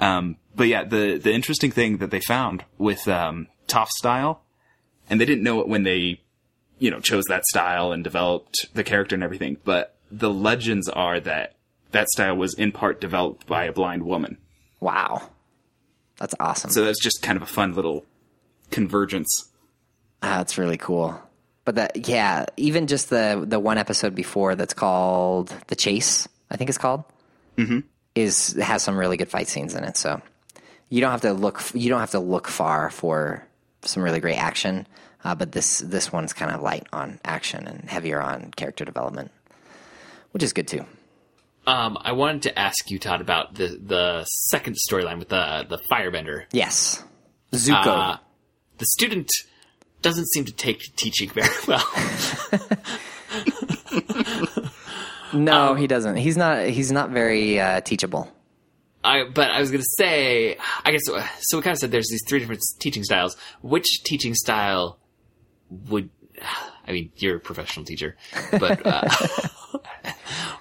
Um, but yeah, the the interesting thing that they found with um, Toph style, and they didn't know it when they, you know, chose that style and developed the character and everything. But the legends are that that style was in part developed by a blind woman. wow that's awesome So that's just kind of a fun little convergence. Ah, that's really cool. But that, yeah, even just the the one episode before that's called the chase, I think it's called, mm-hmm. is has some really good fight scenes in it. So you don't have to look you don't have to look far for some really great action. Uh, but this this one's kind of light on action and heavier on character development, which is good too. Um, I wanted to ask you, Todd, about the the second storyline with the the firebender. Yes, Zuko. Uh, the student doesn't seem to take to teaching very well. no, he doesn't. He's not. He's not very uh, teachable. I, but I was going to say, I guess, so we kind of said there's these three different teaching styles. Which teaching style would, I mean, you're a professional teacher, but, uh,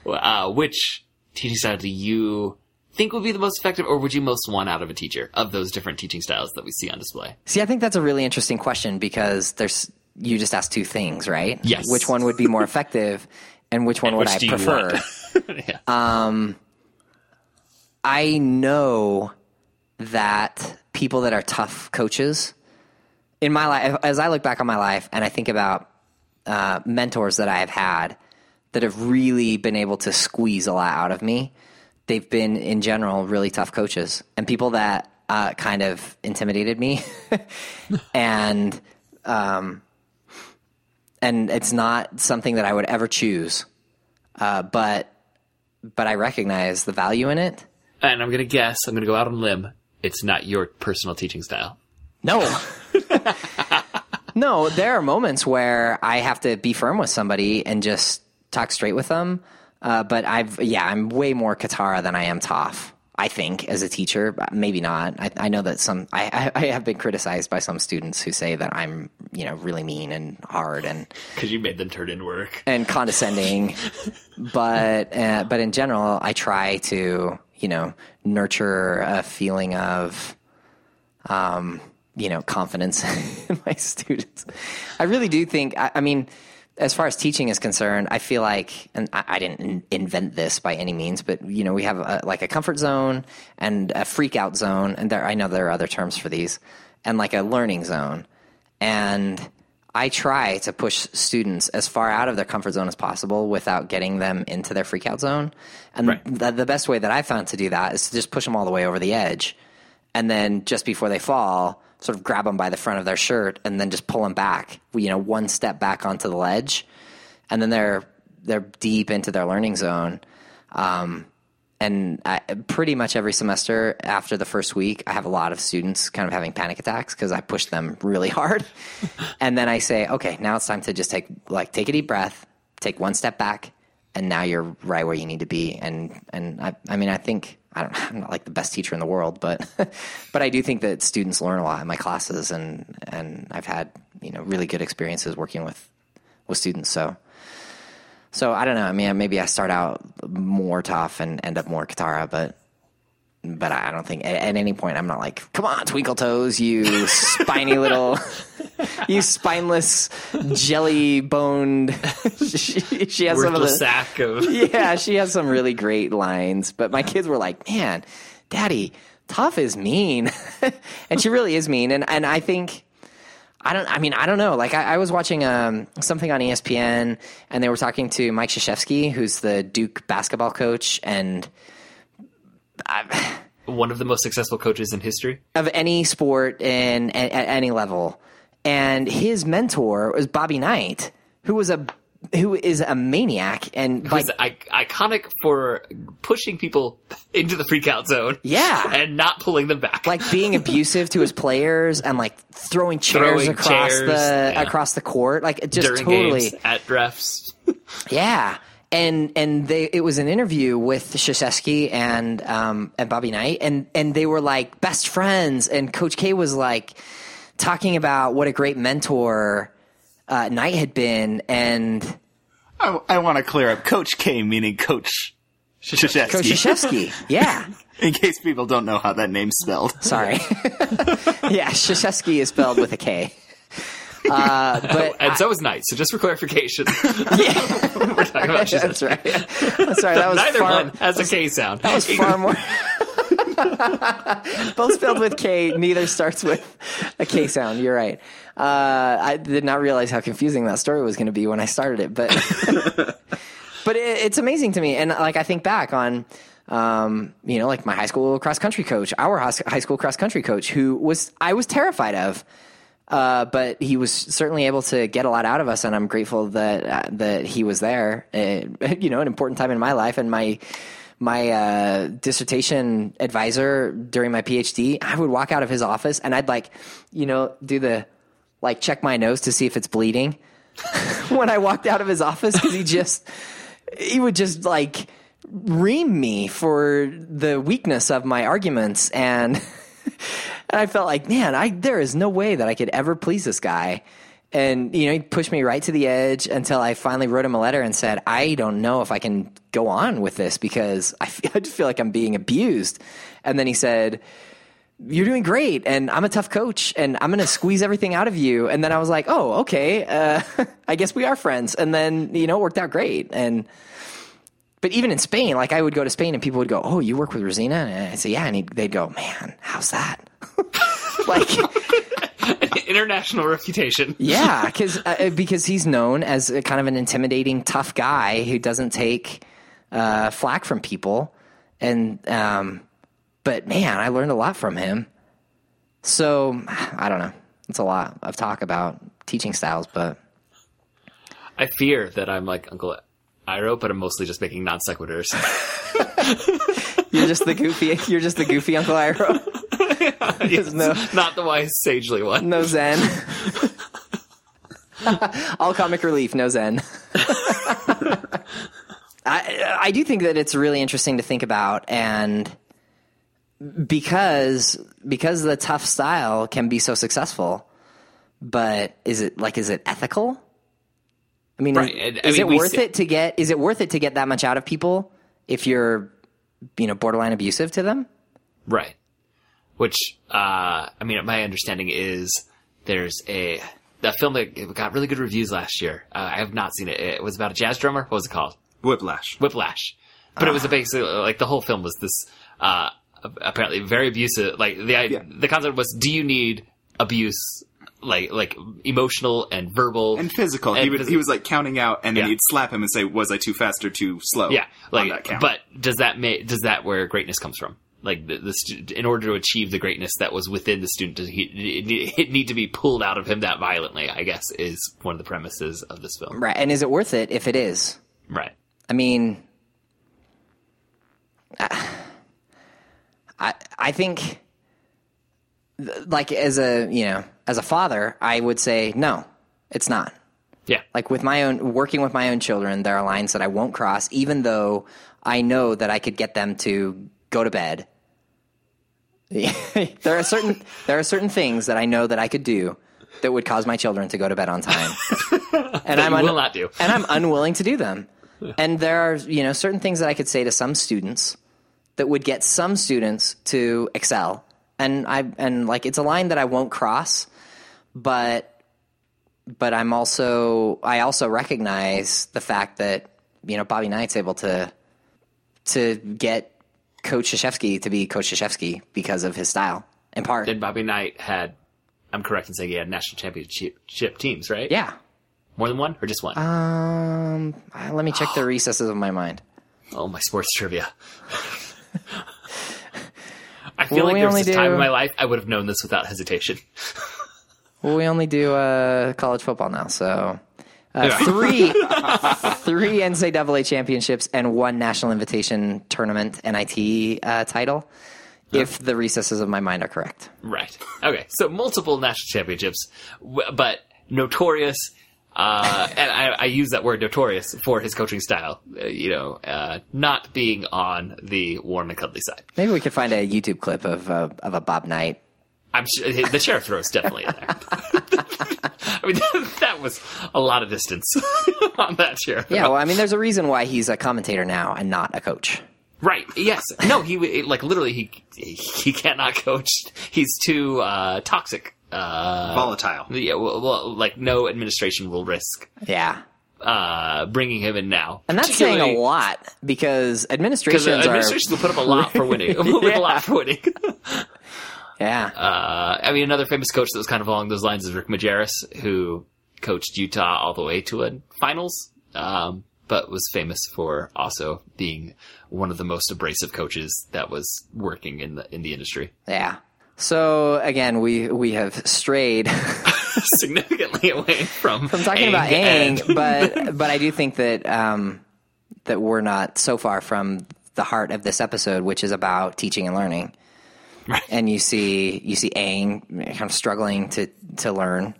uh, which teaching style do you think would be the most effective or would you most want out of a teacher of those different teaching styles that we see on display? See, I think that's a really interesting question because there's you just asked two things, right? Yes. Which one would be more effective, and which one would which I prefer? yeah. I know that people that are tough coaches in my life, as I look back on my life and I think about uh, mentors that I have had that have really been able to squeeze a lot out of me, they've been in general really tough coaches and people that uh, kind of intimidated me, and um, and it's not something that I would ever choose, uh, but but I recognize the value in it. And I'm going to guess, I'm going to go out on a limb. It's not your personal teaching style. No. no, there are moments where I have to be firm with somebody and just talk straight with them. Uh, but I've, yeah, I'm way more Katara than I am Toph. I think as a teacher, maybe not. I, I know that some I, I, I have been criticized by some students who say that I'm you know really mean and hard and Because you made them turn in work. and condescending. but uh, but in general, I try to you know nurture a feeling of um, you know confidence in my students. I really do think. I, I mean. As far as teaching is concerned, I feel like, and I, I didn't in- invent this by any means, but you know, we have a, like a comfort zone and a freak out zone, and there I know there are other terms for these, and like a learning zone, and I try to push students as far out of their comfort zone as possible without getting them into their freakout zone. And Right. the, the best way that I found to do that is to just push them all the way over the edge. And then just before they fall, sort of grab them by the front of their shirt and then just pull them back, you know, one step back onto the ledge. And then they're, they're deep into their learning zone. Um, and I, pretty much every semester after the first week, I have a lot of students kind of having panic attacks because I push them really hard. and then I say, okay, now it's time to just take like take a deep breath, take one step back, and now you're right where you need to be. And and I, I mean, I think I don't, I'm not like the best teacher in the world, but but I do think that students learn a lot in my classes, and and I've had you know really good experiences working with with students. So. So I don't know. I mean, maybe I start out more tough and end up more Katara, but but I don't think at, at any point I'm not like, come on, Twinkle Toes, you spiny little, you spineless, jelly boned. she, she has some of the sack of. yeah, she has some really great lines. But my kids were like, man, Daddy, tough is mean, and she really is mean. And and I think. I don't. I mean, I don't know. Like, I, I was watching um, something on ESPN, and they were talking to Mike Krzyzewski, who's the Duke basketball coach, and One of the most successful coaches in history. of any sport in at, at any level. And his mentor was Bobby Knight, who was a who is a maniac and like I- iconic for pushing people into the freakout zone. Yeah. And not pulling them back. like being abusive to his players and like throwing chairs Throwing across chairs, the yeah. across the court like just during totally at refs. yeah and and they it was an interview with Krzyzewski and um and Bobby Knight. And and they were like best friends. And Coach K was like talking about what a great mentor uh, Knight had been. And I, I want to clear up. Coach K, meaning Coach Krzyzewski, Coach Krzyzewski. Yeah. In case people don't know how that name's spelled. sorry. Yeah Krzyzewski is spelled with a K uh, but And so is Knight. So just for clarification, we're talking about Shazam. That's right. That's right. That was Neither far, one has a K sound. That was far more. Both spelled with K. Neither starts with a K sound. You're right. Uh, I did not realize how confusing that story was going to be when I started it, but but it, it's amazing to me. And like I think back on. Um, you know, like my high school cross country coach, our high high school cross country coach, who was I was terrified of, uh, but he was certainly able to get a lot out of us, and I'm grateful that uh, that he was there. Uh, you know, an important time in my life, and my my uh, dissertation advisor during my PhD, I would walk out of his office, and I'd like, you know, do the like check my nose to see if it's bleeding when I walked out of his office because he just he would just like ream me for the weakness of my arguments and and I felt like man I there is no way that I could ever please this guy. And you know he pushed me right to the edge until I finally wrote him a letter and said I don't know if I can go on with this because I feel, I just feel like I'm being abused. And then he said you're doing great and i'm a tough coach and i'm going to squeeze everything out of you. And then i was like oh okay uh, i guess we are friends. And then you know it worked out great. And but even in spain like i would go to spain and people would go oh you work with rosina? And i'd say yeah and he'd, they'd go man how's that? Like International reputation. yeah because uh, because he's known as a kind of an intimidating tough guy who doesn't take uh, flack from people. And um, but man i learned a lot from him. So i don't know. It's a lot of talk about teaching styles but I fear that I'm like Uncle Iroh, but I'm mostly just making non sequiturs. you're just the goofy you're just the goofy uncle Iroh There's no Not the wise, sagely one. no zen all comic relief no zen I, I do think that it's really interesting to think about and because because the tough style can be so successful but is it like is it ethical i mean Right, is, and- I mean, it worth see- it to get is it worth it to get that much out of people if you're you know borderline abusive to them Right. Which, uh, I mean, my understanding is there's a, that film that got really good reviews last year. Uh, I have not seen it. It was about a jazz drummer. What was it called? Whiplash. Whiplash. But it was a basically, like, the whole film was this, uh, apparently very abusive. Like, the, Yeah. the concept was, do you need abuse like like emotional and verbal and physical. he And would phys- he was like counting out, and then Yeah. he'd slap him and say, "Was I too fast or too slow?" Yeah, on that like, count. but does that make does that where greatness comes from? Like the, the stu- in order to achieve the greatness that was within the student, does he it, it need to be pulled out of him that violently? I guess is one of the premises of this film, Right. And is it worth it if it is? right? I mean, I I think, like as a you know as a father, I would say no, it's not. Yeah, Like with my own working with my own children, there are lines that I won't cross, even though I know that I could get them to go to bed. there are certain there are certain things that I know that I could do that would cause my children to go to bed on time, and I'm un- will not do. and I'm unwilling to do them. And there are, you know, certain things that I could say to some students that would get some students to excel. And I and like it's a line that I won't cross, but but I'm also I also recognize the fact that, you know, Bobby Knight's able to to get Coach Krzyzewski to be Coach Krzyzewski because of his style, in part. And Bobby Knight had, I'm correct in saying he had national championship teams, right? yeah. more than one or just one? Um, let me check the recesses of my mind. oh, my sports trivia. I feel Well, like there was only this time in my life I would have known this without hesitation. Well, we only do uh, college football now, so uh, Yeah. three three NCAA championships and one national invitation tournament NIT uh, title. If the recesses of my mind are correct, Right. Okay. So multiple national championships, but notorious. Uh, and I, I use that word notorious for his coaching style. Uh, you know, uh, not being on the warm and cuddly side. maybe we could find a YouTube clip of uh, of a Bob Knight. I'm sure the sheriff throw's definitely in there. I mean, that, was a lot of distance on that sheriff. Yeah, well, I mean, there's a reason why he's a commentator now and not a coach. Right. Yes. No. He like literally he he cannot coach. He's too uh, toxic. Uh, volatile. yeah. Well, well, like no administration will risk Yeah, uh, bringing him in now. and that's saying a lot because Because administrations are. administrations will put up a lot for winning. Will put up a lot for winning. Yeah, Uh, I mean, another famous coach that was kind of along those lines is Rick Majerus, who coached Utah all the way to a finals, um, but was famous for also being one of the most abrasive coaches that was working in the in the industry, yeah. So again, we we have strayed. significantly away from I'm talking Aang about and- but but I do think that um, that we're not so far from the heart of this episode, which is about teaching and learning. Right. And you see you see Aang kind of struggling to to learn,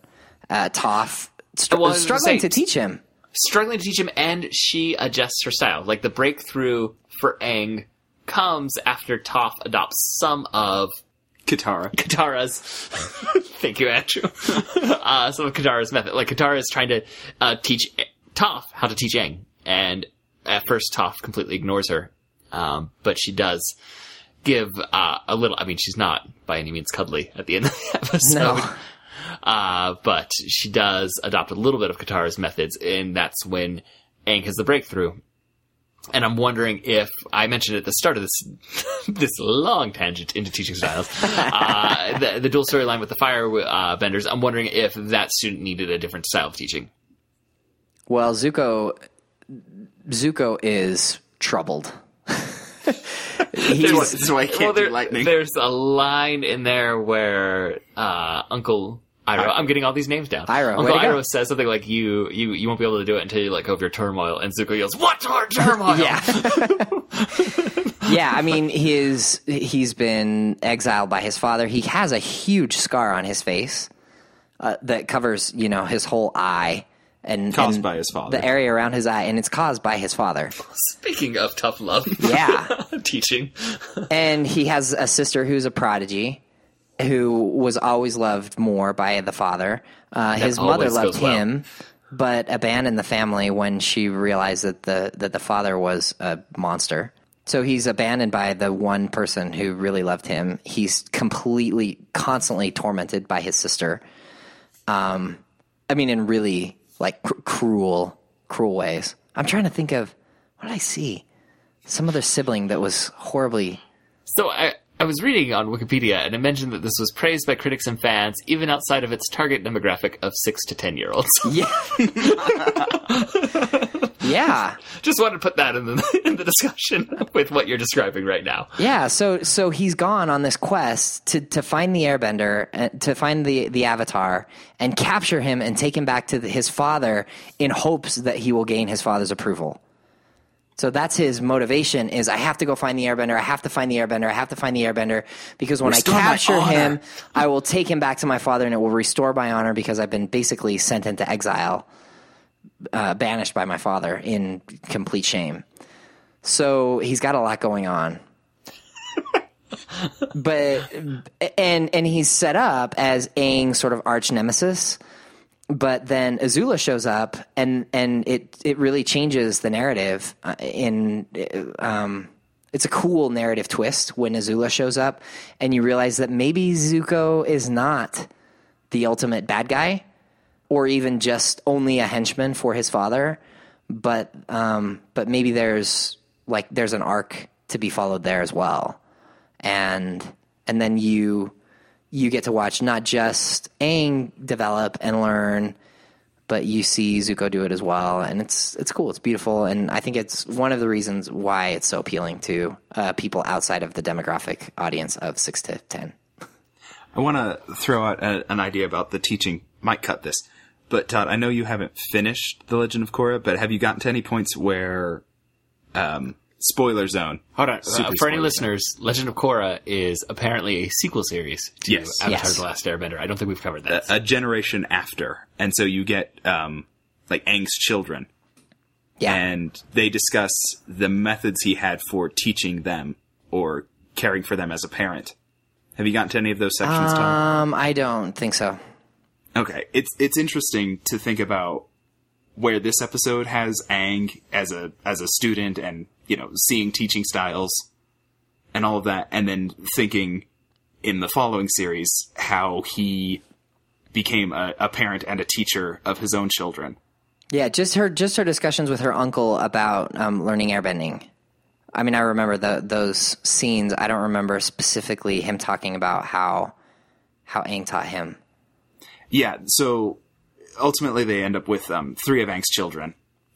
uh, Toph str- Well, I was gonna struggling say- to teach him. struggling to teach him, and she adjusts her style. Like the breakthrough for Aang comes after Toph adopts some of Katara. Katara's. thank you, Andrew. uh, some of Katara's method. Like Katara is trying to uh, teach Toph how to teach Aang, and at first Toph completely ignores her, um, but she does give uh, a little. I mean, she's not by any means cuddly at the end of the episode. No. Uh, but she does adopt a little bit of Katara's methods, and that's when Aang has the breakthrough. And I'm wondering if I mentioned at the start of this this long tangent into teaching styles, uh, the, the dual storyline with the fire uh, benders. I'm wondering if that student needed a different style of teaching. Well, Zuko Zuko is troubled. He's, This is why I can't there- do lightning. there's a line in there where uh, Uncle Iroh, I'm getting all these names down. Iroh, Uncle to. Iroh says something like, "You, you, you won't be able to do it until you let go of your turmoil." And Zuko yells, "What's our turmoil?" Yeah. yeah, I mean, his he's been exiled by his father. He has a huge scar on his face uh, that covers, you know, his whole eye and Caused and by his father. The area around his eye, and it's caused by his father. Speaking of tough love, Yeah. teaching. and he has a sister who's a prodigy, who was always loved more by the father. Uh, his mother always loved well. him, but abandoned the family when she realized that the that the father was a monster. So he's abandoned by the one person who really loved him. He's completely, constantly tormented by his sister. Um, I mean, in really like cr- cruel, cruel ways. I'm trying to think of what did I see? Some other sibling that was horribly So I, I was reading on Wikipedia and it mentioned that this was praised by critics and fans, even outside of its target demographic of six to ten year olds. Yeah. yeah. Just wanted to put that in the in the discussion with what you're describing right now. Yeah, so so he's gone on this quest to to find the Airbender, uh, to find the the Avatar, and capture him and take him back to the, his father in hopes that he will gain his father's approval. So that's his motivation: is I have to go find the Airbender. I have to find the Airbender. I have to find the Airbender because when Restore I capture him, I will take him back to my father, and it will restore my honor because I've been basically sent into exile, uh, banished by my father in complete shame. So he's got a lot going on. but and and he's set up as Aang's sort of arch nemesis. But then Azula shows up, and and it it really changes the narrative. uh, In um, it's a cool narrative twist when Azula shows up, and you realize that maybe Zuko is not the ultimate bad guy, or even just only a henchman for his father. But um, but maybe there's like there's an arc to be followed there as well, and and then you you get to watch not just Aang develop and learn, but you see Zuko do it as well, and it's it's cool. It's beautiful, and I think it's one of the reasons why it's so appealing to uh, people outside of the demographic audience of six to ten. I want to throw out a, an idea about the teaching. Might cut this, but Todd, I know you haven't finished The Legend of Korra, but have you gotten to any points where, um, spoiler zone? Hold on. Super Uh, for any spoiler listeners, Legend of Korra is apparently a sequel series to Yes. Avatar Yes. The Last Airbender. I don't think we've covered that. a, a generation after, and so you get um, like Aang's children, Yeah, and they discuss the methods he had for teaching them or caring for them as a parent. Have you gotten to any of those sections, Todd? um, I don't think so. Okay, it's it's interesting to think about where this episode has Aang as a as a student and you know seeing teaching styles and all of that, and then thinking in the following series how he became a, a parent and a teacher of his own children. Yeah, just her just her discussions with her uncle about um, learning airbending. I mean, I remember the, those scenes. I don't remember specifically him talking about how how Aang taught him. Yeah, so ultimately they end up with um, three of Aang's children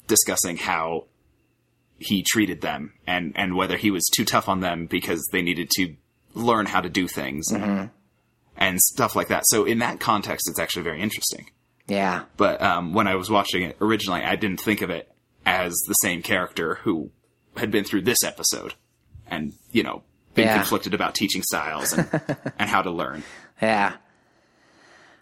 discussing how he treated them and, and whether he was too tough on them because they needed to learn how to do things and stuff like that. So in that context, it's actually very interesting. Yeah, But um, when I was watching it originally, I didn't think of it as the same character who had been through this episode and, you know, been Yeah. conflicted about teaching styles and, and how to learn. yeah.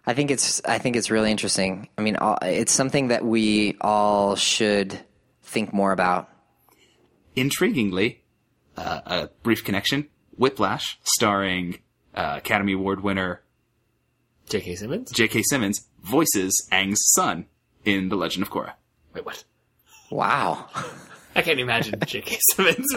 I think it's I think it's really interesting. I mean, it's something that we all should think more about. intriguingly, uh, a brief connection, Whiplash, starring uh, Academy Award winner J.K. Simmons? J.K. Simmons, voices Aang's son in The Legend of Korra. Wait, what? Wow. I can't imagine J.K. Simmons.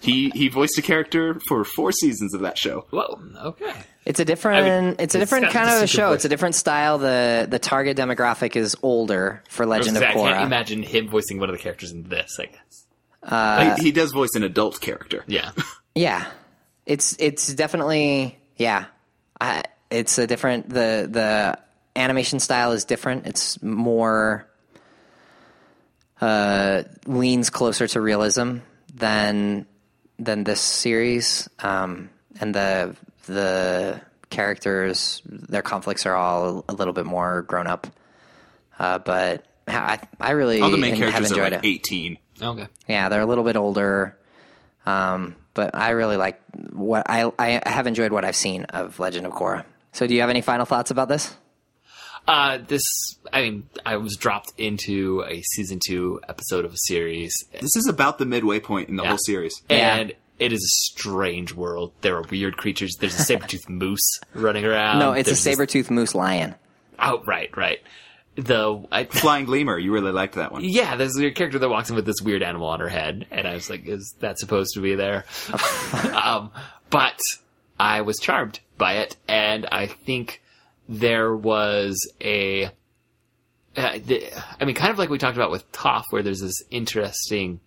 He he voiced a character for four seasons of that show. Whoa, okay. It's a different. I mean, it's a different kind of a show. voice. It's a different style. the The target demographic is older for I, was Legend of gonna I can't imagine him voicing one of the characters in this, I guess. Uh, he, he does voice an adult character. Yeah. Yeah, it's it's definitely yeah. I, it's a different the the animation style is different. It's more uh, leans closer to realism than than this series, um, and the the characters their conflicts are all a little bit more grown up. Uh, but I I really All the main have characters are enjoyed like it. 18. Okay. Yeah, they're a little bit older. Um, but I really like what I I have enjoyed what I've seen of Legend of Korra. So, do you have any final thoughts about this? Uh, this, I mean, I was dropped into a season two episode of a series, This is about the midway point in the Yeah. whole series. Yeah. and it is a strange world. There are weird creatures. There's a saber-toothed moose running around. no, it's a There's this- saber tooth moose lion. Oh, right, right. The I, Flying Lemur, you really liked that one. yeah, there's a character that walks in with this weird animal on her head, and I was like, "Is that supposed to be there?" um, but I was charmed by it, and I think there was a. Uh, the, I mean, kind of like we talked about with Toph, where there's this interesting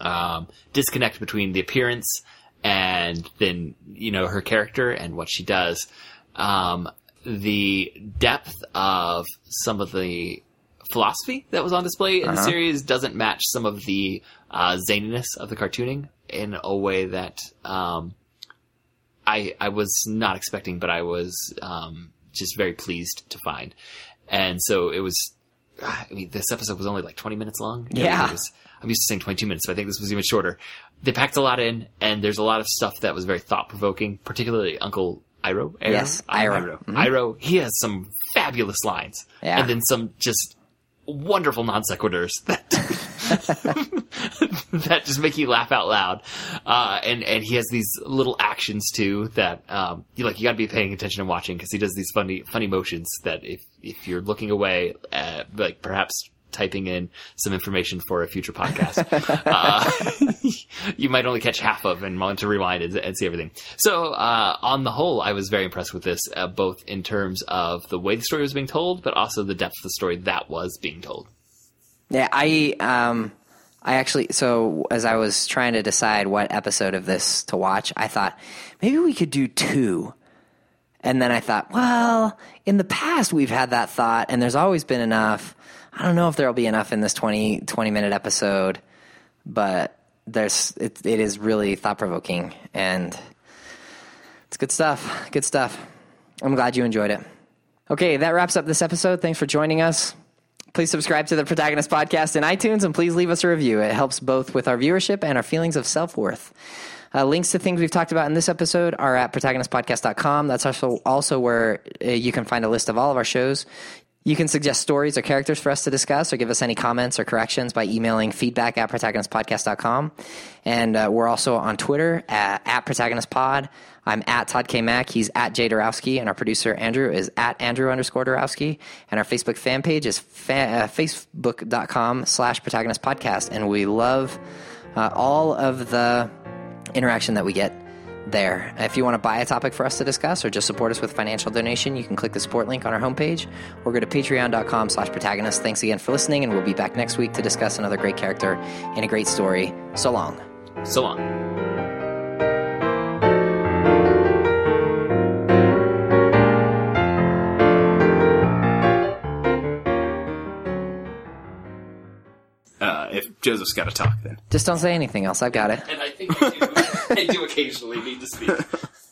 um, disconnect between the appearance and then you know her character and what she does. Um, the depth of some of the philosophy that was on display in the series doesn't match some of the uh, zaniness of the cartooning in a way that um, I I was not expecting, but I was um, just very pleased to find. And so it was. Ah, I mean, this episode was only like 20 minutes long. Yeah. was- I'm used to saying 22 minutes, but I think this was even shorter. They packed a lot in, and there's a lot of stuff that was very thought provoking, particularly Uncle Iroh. Iroh? Yes, Iroh. Iroh. Mm-hmm. Iroh. He has some fabulous lines, Yeah. and then some just wonderful non sequiturs that that just make you laugh out loud. Uh, and and he has these little actions too that um, you like. You got to be paying attention and watching because he does these funny funny motions that if if you're looking away, uh, like perhaps typing in some information for a future podcast, uh, you might only catch half of and want to rewind and, and see everything. So, uh, on the whole, I was very impressed with this, uh, both in terms of the way the story was being told, but also the depth of the story that was being told. Yeah, I um I actually so as I was trying to decide what episode of this to watch, I thought maybe we could do two. And then I thought, well, in the past we've had that thought and there's always been enough. I don't know if there'll be enough in this 20, 20 minute episode, but there's it, it is really thought provoking and it's good stuff. Good stuff. I'm glad you enjoyed it. Okay, that wraps up this episode. Thanks for joining us. Please subscribe to the Protagonist Podcast in iTunes and please leave us a review. It helps both with our viewership and our feelings of self worth. Uh, links to things we've talked about in this episode are at protagonistpodcast.com. That's also, also where uh, you can find a list of all of our shows. You can suggest stories or characters for us to discuss or give us any comments or corrections by emailing feedback at protagonistpodcast.com. And uh, we're also on Twitter at, at protagonistpod. I'm at Todd K. Mack. He's at Jay Dorowski. And our producer, Andrew, is at Andrew underscore Dorowski. And our Facebook fan page is fa- uh, facebook.com slash protagonist podcast. And we love uh, all of the interaction that we get there. If you want to buy a topic for us to discuss or just support us with financial donation, you can click the support link on our homepage or go to patreon.com slash protagonist. Thanks again for listening, and we'll be back next week to discuss another great character and a great story. So long. So on. If Joseph's got to talk, then. Just don't say anything else. I've got it. And I think I do, I do occasionally need to speak.